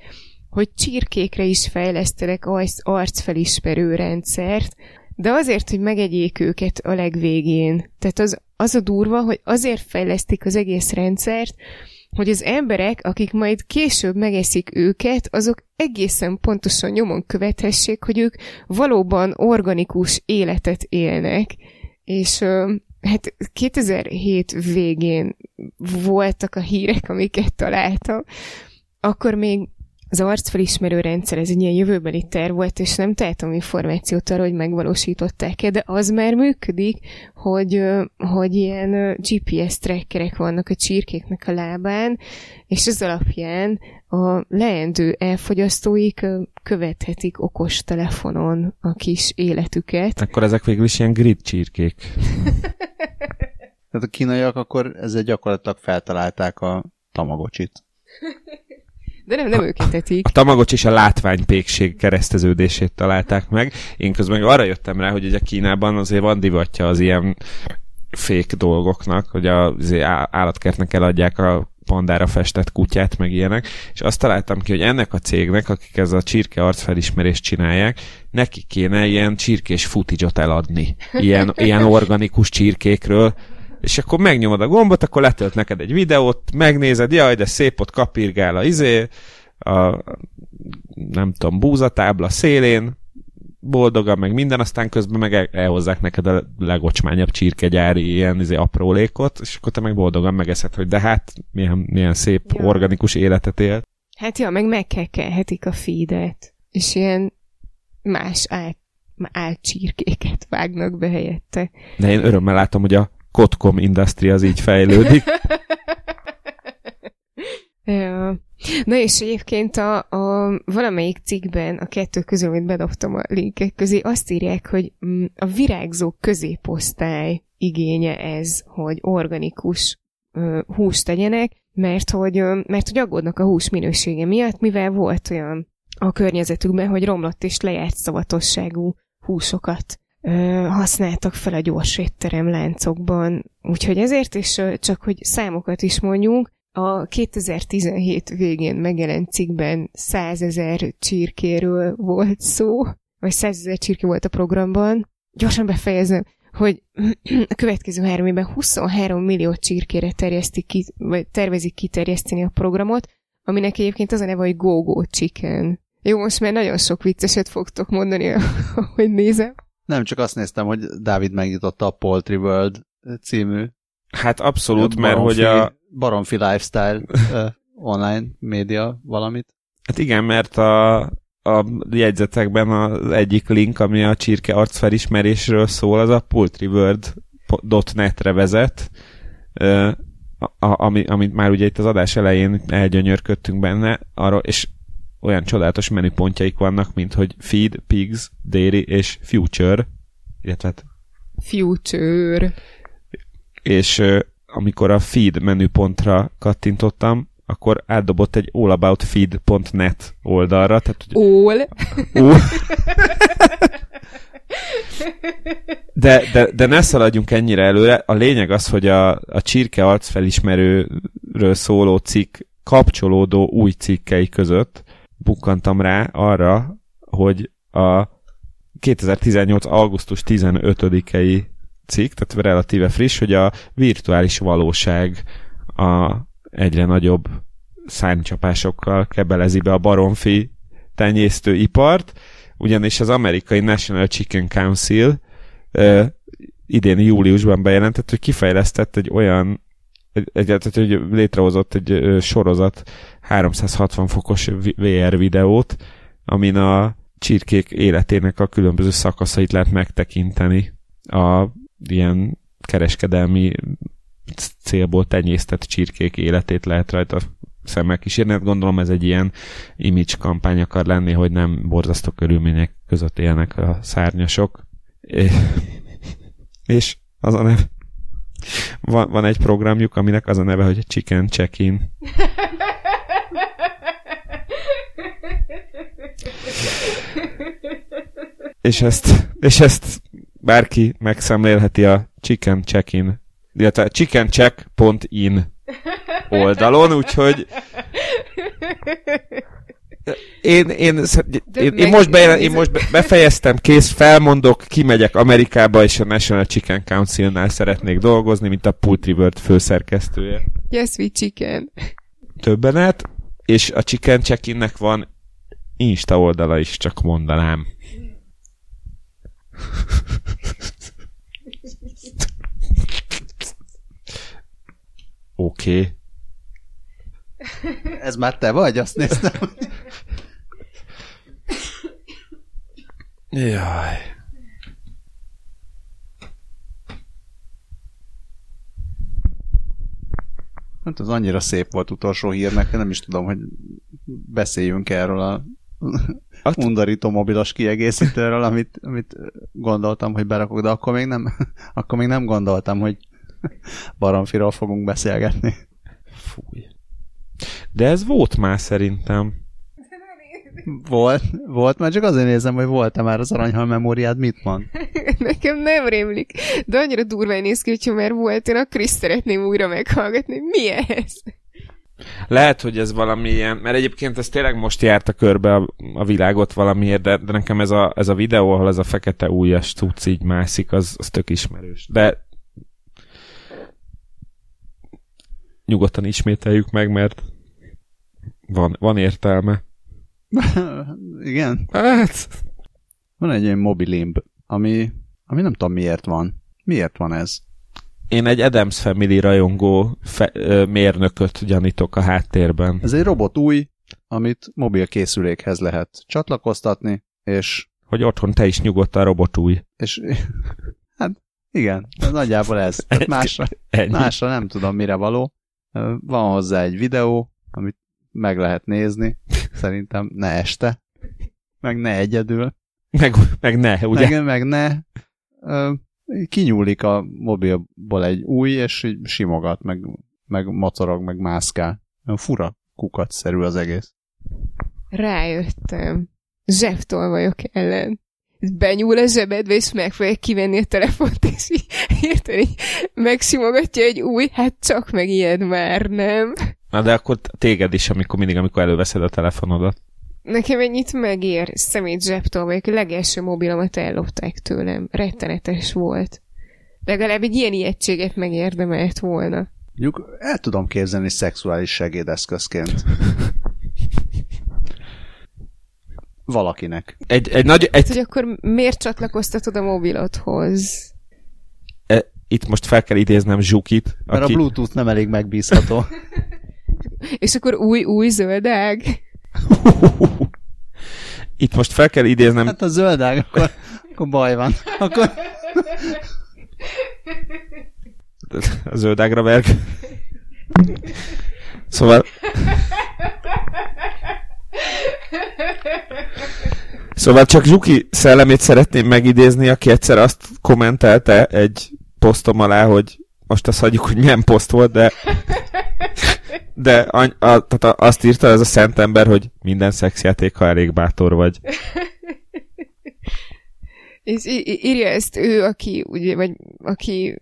hogy csirkékre is fejlesztenek arc, arcfelismerő rendszert, de azért, hogy megegyék őket a legvégén. Tehát az, az a durva, hogy azért fejlesztik az egész rendszert, hogy az emberek, akik majd később megeszik őket, azok egészen pontosan nyomon követhessék, hogy ők valóban organikus életet élnek. És hát 2007 végén voltak a hírek, amiket találtam, akkor még az arcfelismerő rendszer, ez egy ilyen jövőbeli terv volt, és nem tehetem információt arra, hogy megvalósították-e, de az már működik, hogy, hogy ilyen GPS trackerek vannak a csirkéknek a lábán, és az alapján a leendő elfogyasztóik követhetik okos telefonon a kis életüket. Akkor ezek végül is ilyen grid csirkék. Tehát a kínaiak akkor ezzel gyakorlatilag feltalálták a tamagocsit. De nem, nem őket etik. A tamagocs és a látványpékség kereszteződését találták meg. Én közben arra jöttem rá, hogy ugye Kínában azért van divatja az ilyen fék dolgoknak, hogy az állatkertnek eladják a pandára festett kutyát, meg ilyenek, és azt találtam ki, hogy ennek a cégnek, akik ez a csirke arcfelismerést csinálják, neki kéne ilyen csirkés footage eladni, ilyen, ilyen organikus csirkékről, és akkor megnyomod a gombot, akkor letölt neked egy videót, megnézed, jaj, de szép ott kapirgál a izé, a nem tudom, búzatábla szélén, boldogan, meg minden, aztán közben meg el, elhozzák neked a legocsmányabb csirkegyári ilyen izé, aprólékot, és akkor te meg boldogan megeszed, hogy de hát milyen, milyen szép ja. organikus életet él. Hát ja, meg megkekelhetik a feedet, és ilyen más át, álcsirkéket vágnak be helyette. De én örömmel látom, hogy a Kotkom Industry az így fejlődik. ja. Na és egyébként a, a valamelyik cikkben, a kettő közül, amit bedobtam a linkek közé, azt írják, hogy mm, a virágzó középosztály igénye ez, hogy organikus húst tegyenek, mert hogy, mert hogy aggódnak a hús minősége miatt, mivel volt olyan a környezetükben, hogy romlott és lejárt szavatosságú húsokat használtak fel a gyors étterem láncokban. Úgyhogy ezért is csak, hogy számokat is mondjunk, a 2017 végén megjelent cikkben 100 ezer csirkéről volt szó, vagy 100 ezer csirke volt a programban. Gyorsan befejezem, hogy a következő három évben 23 millió csirkére terjesztik ki, vagy tervezik kiterjeszteni a programot, aminek egyébként az a neve, hogy Go-Go Chicken. Jó, most már nagyon sok vicceset fogtok mondani, ahogy nézem. Nem, csak azt néztem, hogy Dávid megnyitotta a Poultry World című. Hát abszolút, mert hogy a... Baromfi Lifestyle uh, online média valamit. Hát igen, mert a, a jegyzetekben az egyik link, ami a csirke arcfelismerésről szól, az a poultryworld.net-re vezet, uh, a, ami, amit már ugye itt az adás elején elgyönyörködtünk benne, arról, és olyan csodálatos menüpontjaik vannak, mint hogy Feed, Pigs, Dairy és Future, illetve hát Future. És uh, amikor a Feed menüpontra kattintottam, akkor átdobott egy allaboutfeed.net oldalra. Tehát, hogy All? All. De, de, de ne szaladjunk ennyire előre. A lényeg az, hogy a, a csirke arcfelismerőről szóló cikk kapcsolódó új cikkei között bukkantam rá arra, hogy a 2018. augusztus 15-i cikk, tehát relatíve friss, hogy a virtuális valóság a egyre nagyobb szárnycsapásokkal kebelezi be a baromfi tenyésztő ipart, ugyanis az amerikai National Chicken Council uh, idén júliusban bejelentett, hogy kifejlesztett egy olyan egyáltalán hogy létrehozott egy sorozat 360 fokos VR videót, amin a csirkék életének a különböző szakaszait lehet megtekinteni a ilyen kereskedelmi célból tenyésztett csirkék életét lehet rajta szemmel kísérni. Hát Gondolom ez egy ilyen image kampány akar lenni, hogy nem borzasztó körülmények között élnek a szárnyasok. És az a neve, van, van egy programjuk, aminek az a neve, hogy Chicken Check-in. és ezt, és ezt bárki megszemlélheti a Chicken Check-in, illetve chickencheck.in oldalon, úgyhogy én, én, én, én, most, be, én most be- befejeztem, kész, felmondok, kimegyek Amerikába, és a National Chicken Council-nál szeretnék dolgozni, mint a Poultry World főszerkesztője. Yes, we chicken. Többenet, és a Chicken Check-innek van Insta oldala is, csak mondanám. Oké. Okay. Ez már te vagy? Azt néztem. Jaj. Hát az annyira szép volt utolsó hírnek, nem is tudom, hogy beszéljünk erről a At- undorító mobilos kiegészítőről, amit, amit gondoltam, hogy berakok, de akkor még nem, akkor még nem gondoltam, hogy baromfiról fogunk beszélgetni. Fúj. De ez volt már szerintem. Volt, volt, már csak azért nézem, hogy volt-e már az aranyhal memóriád, mit mond? Nekem nem rémlik, de annyira durván néz ki, hogyha már volt, én akkor is szeretném újra meghallgatni. Mi ez? Lehet, hogy ez valami ilyen, mert egyébként ez tényleg most járta körbe a, a világot valamiért, de, de nekem ez a, ez a videó, ahol ez a fekete ujjas cucc így mászik, az, az tök ismerős. De nyugodtan ismételjük meg, mert van, van értelme. Igen. Hát, Van egy ilyen mobilimb, ami, ami nem tudom miért van. Miért van ez? én egy Adams Family rajongó fe, ö, mérnököt gyanítok a háttérben. Ez egy robot új, amit mobil készülékhez lehet csatlakoztatni, és, Hogy otthon te is nyugodtan robotúj. és hát igen, nagyjából ez. Másra, Ennyi. másra nem tudom mire való. Van hozzá egy videó, amit meg lehet nézni. Szerintem ne este. Meg ne egyedül. Meg, meg ne, ugye? Meg, meg ne. Kinyúlik a mobilból egy új, és így simogat, meg, meg mocorog, meg mászkál. Fura kukacszerű az egész. Rájöttem. Zsebtolvajok ellen. Benyúl a zsebedbe, és meg fogja kivenni a telefont, és így így megsimogatja egy új, hát csak megijed már, nem? Na de akkor téged is, amikor mindig, amikor előveszed a telefonodat. Nekem ennyit megér szemét zsebtolvajok. A legelső mobilomat ellopták tőlem. Rettenetes volt. Legalább egy ilyen ijegységet megérdemelt volna. Mondjuk el tudom képzelni szexuális segédeszközként. Valakinek. Egy, egy nagy, Hát, hogy egy, akkor miért csatlakoztatod a mobilodhoz? e, itt most fel kell idéznem Zsukit, Mert aki, a Bluetooth nem elég megbízható. És akkor új, új zöldág? itt most fel kell idéznem, Hát a zöldág, akkor, akkor baj van. Akkor a zöldágra verg. Szóval... Szóval csak Zsuki szellemét szeretném megidézni, aki egyszer azt kommentelte egy posztom alá, hogy most azt hagyjuk, hogy milyen poszt volt, de de a, a, tehát azt írta ez a szent ember, hogy minden szexjáték, ha elég bátor vagy. És írja ezt ő, aki, ugye, vagy aki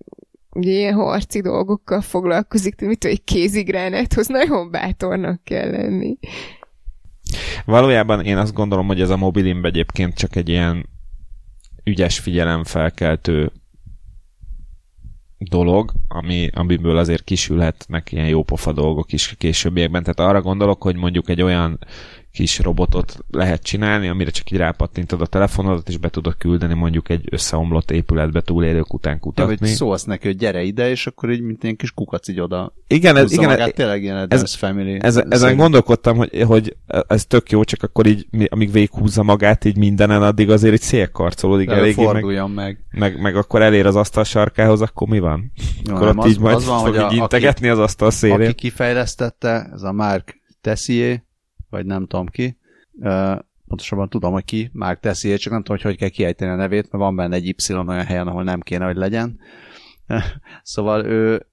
ugye ilyen harci dolgokkal foglalkozik, de mit tudom, egy kézigránáthoz nagyon bátornak kell lenni. Valójában én azt gondolom, hogy ez a mobilimb egyébként csak egy ilyen ügyes figyelemfelkeltő dolog, ami, amiből azért kisülhetnek ilyen jópofa dolgok is későbbiekben. Tehát arra gondolok, hogy mondjuk egy olyan kis robotot lehet csinálni, amire csak így rápattintod a telefonodat, és be tudod küldeni mondjuk egy összeomlott épületbe túlélők után Ja, kutatni. hogy szólsz neki, hogy gyere ide, és akkor így, mint ilyen kis kukac így oda igen, ez, igen, magát, tényleg ilyen Adams Family. Ez, ezen Szerint- gondolkodtam, hogy, hogy ez tök jó, csak akkor így, amíg végighúzza magát így mindenen, addig azért egy szélkarcolódik eléggé, meg, forduljon meg. meg, meg, akkor elér az asztal sarkához, akkor mi van? Jó, akkor nem, ott az- így majd az van, fog hogy a- így integetni az asztal szélén. Aki kifejlesztette, ez a Mark Tessier, vagy nem tudom ki, pontosabban tudom, hogy ki, Mark Tessier, csak nem tudom, hogy hogy kell kiejteni a nevét, mert van benne egy Y olyan helyen, ahol nem kéne, hogy legyen. szóval ő,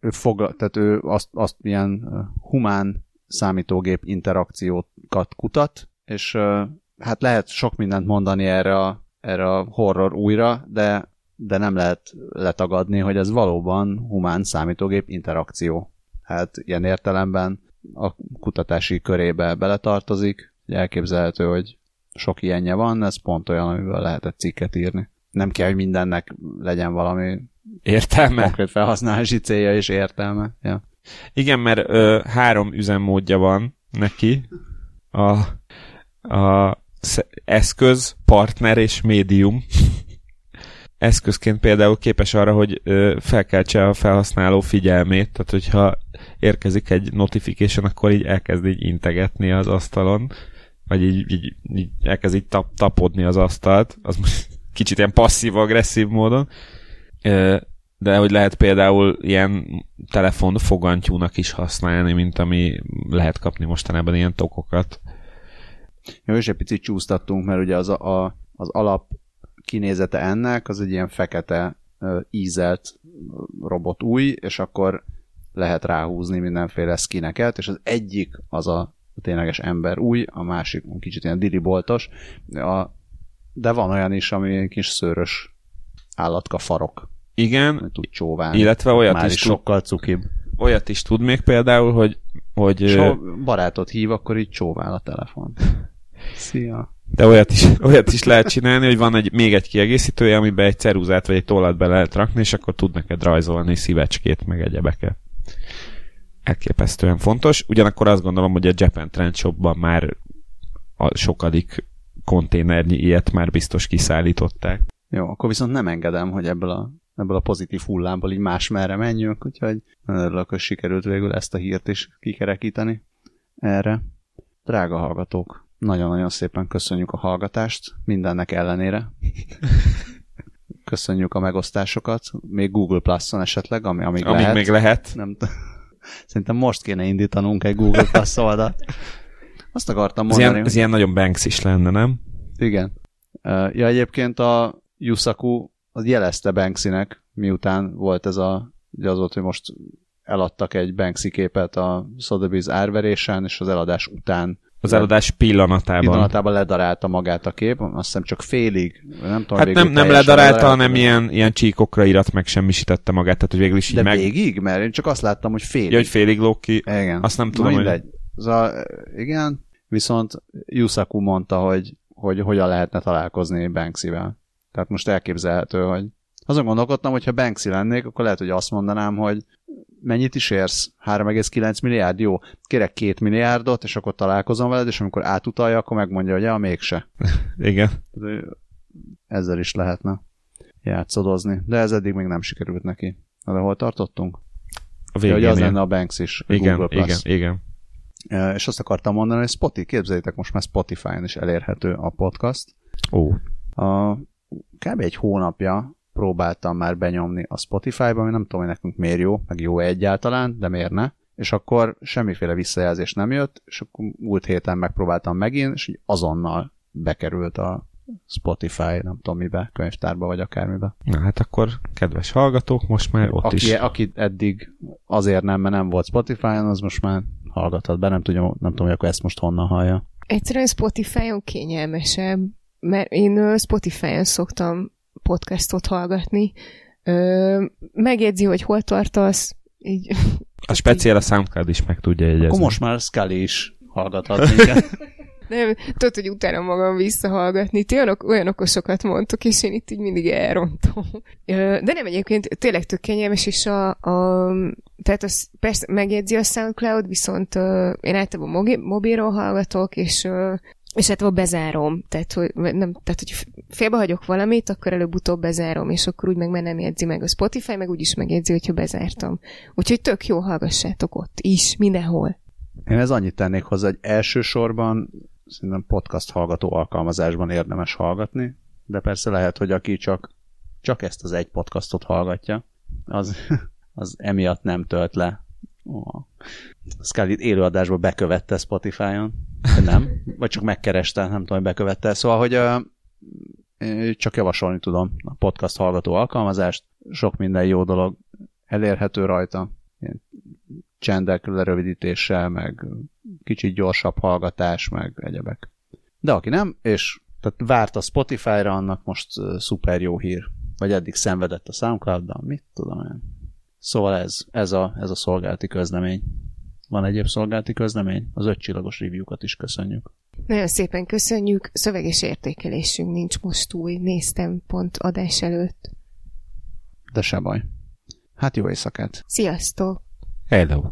ő fog, tehát ő azt, azt ilyen humán számítógép interakciókat kutat, és hát lehet sok mindent mondani erre a, erre a horror újra, de de nem lehet letagadni, hogy ez valóban humán számítógép interakció. Hát ilyen értelemben a kutatási körébe beletartozik, elképzelhető, hogy sok ilyenje van, ez pont olyan, amivel lehetett cikket írni. Nem kell, hogy mindennek legyen valami Értelme? konkrét felhasználási célja és értelme. Ja. Igen, mert ö, három üzemmódja van neki. A, a sz- eszköz, partner és médium. Eszközként például képes arra, hogy felkeltse a felhasználó figyelmét, tehát hogyha érkezik egy notification, akkor így elkezd így integetni az asztalon, vagy így, így, így elkezd így tap, tapodni az asztalt, az most kicsit ilyen passzív-agresszív módon. De hogy lehet például ilyen telefon fogantyúnak is használni, mint ami lehet kapni mostanában ilyen tokokat. Jó, és egy picit csúsztattunk, mert ugye az, a, az alap kinézete ennek, az egy ilyen fekete ízelt robot új, és akkor lehet ráhúzni mindenféle skineket, és az egyik az a tényleges ember új, a másik kicsit ilyen diriboltos, a, de van olyan is, ami egy kis szőrös állatka farok, Igen, tud csóválni. illetve olyat Már is, is tud, sokkal cukibb. olyat is tud még például, hogy, hogy És ha barátot hív, akkor így csóvál a telefon. Szia! De olyat is, olyat is lehet csinálni, hogy van egy, még egy kiegészítője, amiben egy ceruzát vagy egy tollat be lehet rakni, és akkor tud neked rajzolni szívecskét, meg egyebeket. Elképesztően fontos. Ugyanakkor azt gondolom, hogy a Japan Trend Shopban már a sokadik konténernyi ilyet már biztos kiszállították. Jó, akkor viszont nem engedem, hogy ebből a, ebből a pozitív hullámból így más merre menjünk, úgyhogy nagyon örülök, hogy sikerült végül ezt a hírt is kikerekíteni erre. Drága hallgatók, nagyon-nagyon szépen köszönjük a hallgatást, mindennek ellenére. Köszönjük a megosztásokat, még Google Plus-on esetleg, ami, amíg, Amíg lehet. még lehet. Nem t- Szerintem most kéne indítanunk egy Google Plus oldalt. Azt akartam Ez mondani, ilyen, ez ilyen nagyon Banks is lenne, nem? igen. Ja, egyébként a Yusaku az jelezte Banksynek, miután volt ez a, ugye az volt, hogy most eladtak egy Banksy képet a Sotheby's árverésen, és az eladás után Az eladás pillanatában. pillanatában ledarálta magát a kép, azt hiszem csak félig, nem tudom, Hát végül nem, nem teljesen ledarálta, hanem de- ilyen, ilyen csíkokra irat meg semmisítette magát, tehát hogy végül is De meg... végig? Mert én csak azt láttam, hogy félig. Ja, hogy félig lóg ki. Igen. Azt nem Na tudom, hogy... mindegy. Az a, igen, viszont Yusaku mondta, hogy, hogy hogyan lehetne találkozni Banksy-vel. Tehát most elképzelhető, hogy azon gondolkodtam, hogy ha Banksy lennék, akkor lehet, hogy azt mondanám, hogy mennyit is érsz? 3,9 milliárd? Jó, kérek 2 milliárdot, és akkor találkozom veled, és amikor átutalja, akkor megmondja, hogy ja, mégse. Igen. Ezzel is lehetne játszadozni. De ez eddig még nem sikerült neki. Na, de hol tartottunk? A Ja, végén. hogy az ilyen. lenne a Banks is. a igen, Google igen, Plus. igen. Eh, És azt akartam mondani, hogy Spotify, képzeljétek, most már Spotify-on is elérhető a podcast. Ó, A, kb. egy hónapja próbáltam már benyomni a Spotify-ba, ami nem tudom, hogy nekünk miért jó, meg jó egyáltalán, de miért ne. És akkor semmiféle visszajelzés nem jött, és akkor múlt héten megpróbáltam megint, és így azonnal bekerült a Spotify, nem tudom mibe, könyvtárba vagy akármibe. na hát akkor, kedves hallgatók, most már ott Aki, is. aki eddig azért nem, mert nem volt Spotify-on, az most már hallgathat be, nem, tudja, nem tudom, hogy akkor ezt most honnan hallja. Egyszerűen Spotify-on kényelmesebb, mert én Spotify-on szoktam podcastot hallgatni. Ö, megjegyzi, hogy hol tartasz, így A speciál a SoundCloud is meg tudja jegyezni. Akkor most már Scully is hallgathat minket. nem, tudod, hogy utána magam visszahallgatni. Ti olyan, olyan okosokat mondtok, és én itt így mindig elrontom. De nem egyébként tényleg tök kényelmes, és a, a tehát az persze megjegyzi a SoundCloud, viszont uh, én általában mobi- mobilról hallgatok, és uh, és hát bezárom, tehát hogy, nem, tehát, hogy félbehagyok valamit, akkor előbb-utóbb bezárom, és akkor úgy meg már nem jegyzi meg a Spotify, meg úgy is megjegyzi, hogyha bezártam. Úgyhogy tök jó, hallgassátok ott is, mindenhol. Én ez annyit tennék hozzá, hogy elsősorban szerintem podcast hallgató alkalmazásban érdemes hallgatni, de persze lehet, hogy aki csak, csak ezt az egy podcastot hallgatja, az, az emiatt nem tölt le a Scully élőadásba bekövette Spotify-on, nem, vagy csak megkereste, nem tudom, hogy bekövette. Szóval, hogy csak javasolni tudom a podcast hallgató alkalmazást, sok minden jó dolog elérhető rajta, ilyen csendek lerövidítéssel, meg kicsit gyorsabb hallgatás, meg egyebek. De aki nem, és tehát várt a Spotify-ra, annak most szuper jó hír. Vagy eddig szenvedett a soundcloud mit tudom én. Szóval ez, ez, a, ez a szolgálati közlemény. Van egyéb szolgálati közlemény? Az ötcsillagos review-kat is köszönjük. Nagyon szépen köszönjük. Szöveges értékelésünk nincs most új. Néztem pont adás előtt. De se baj. Hát jó éjszakát. Sziasztok! Hello!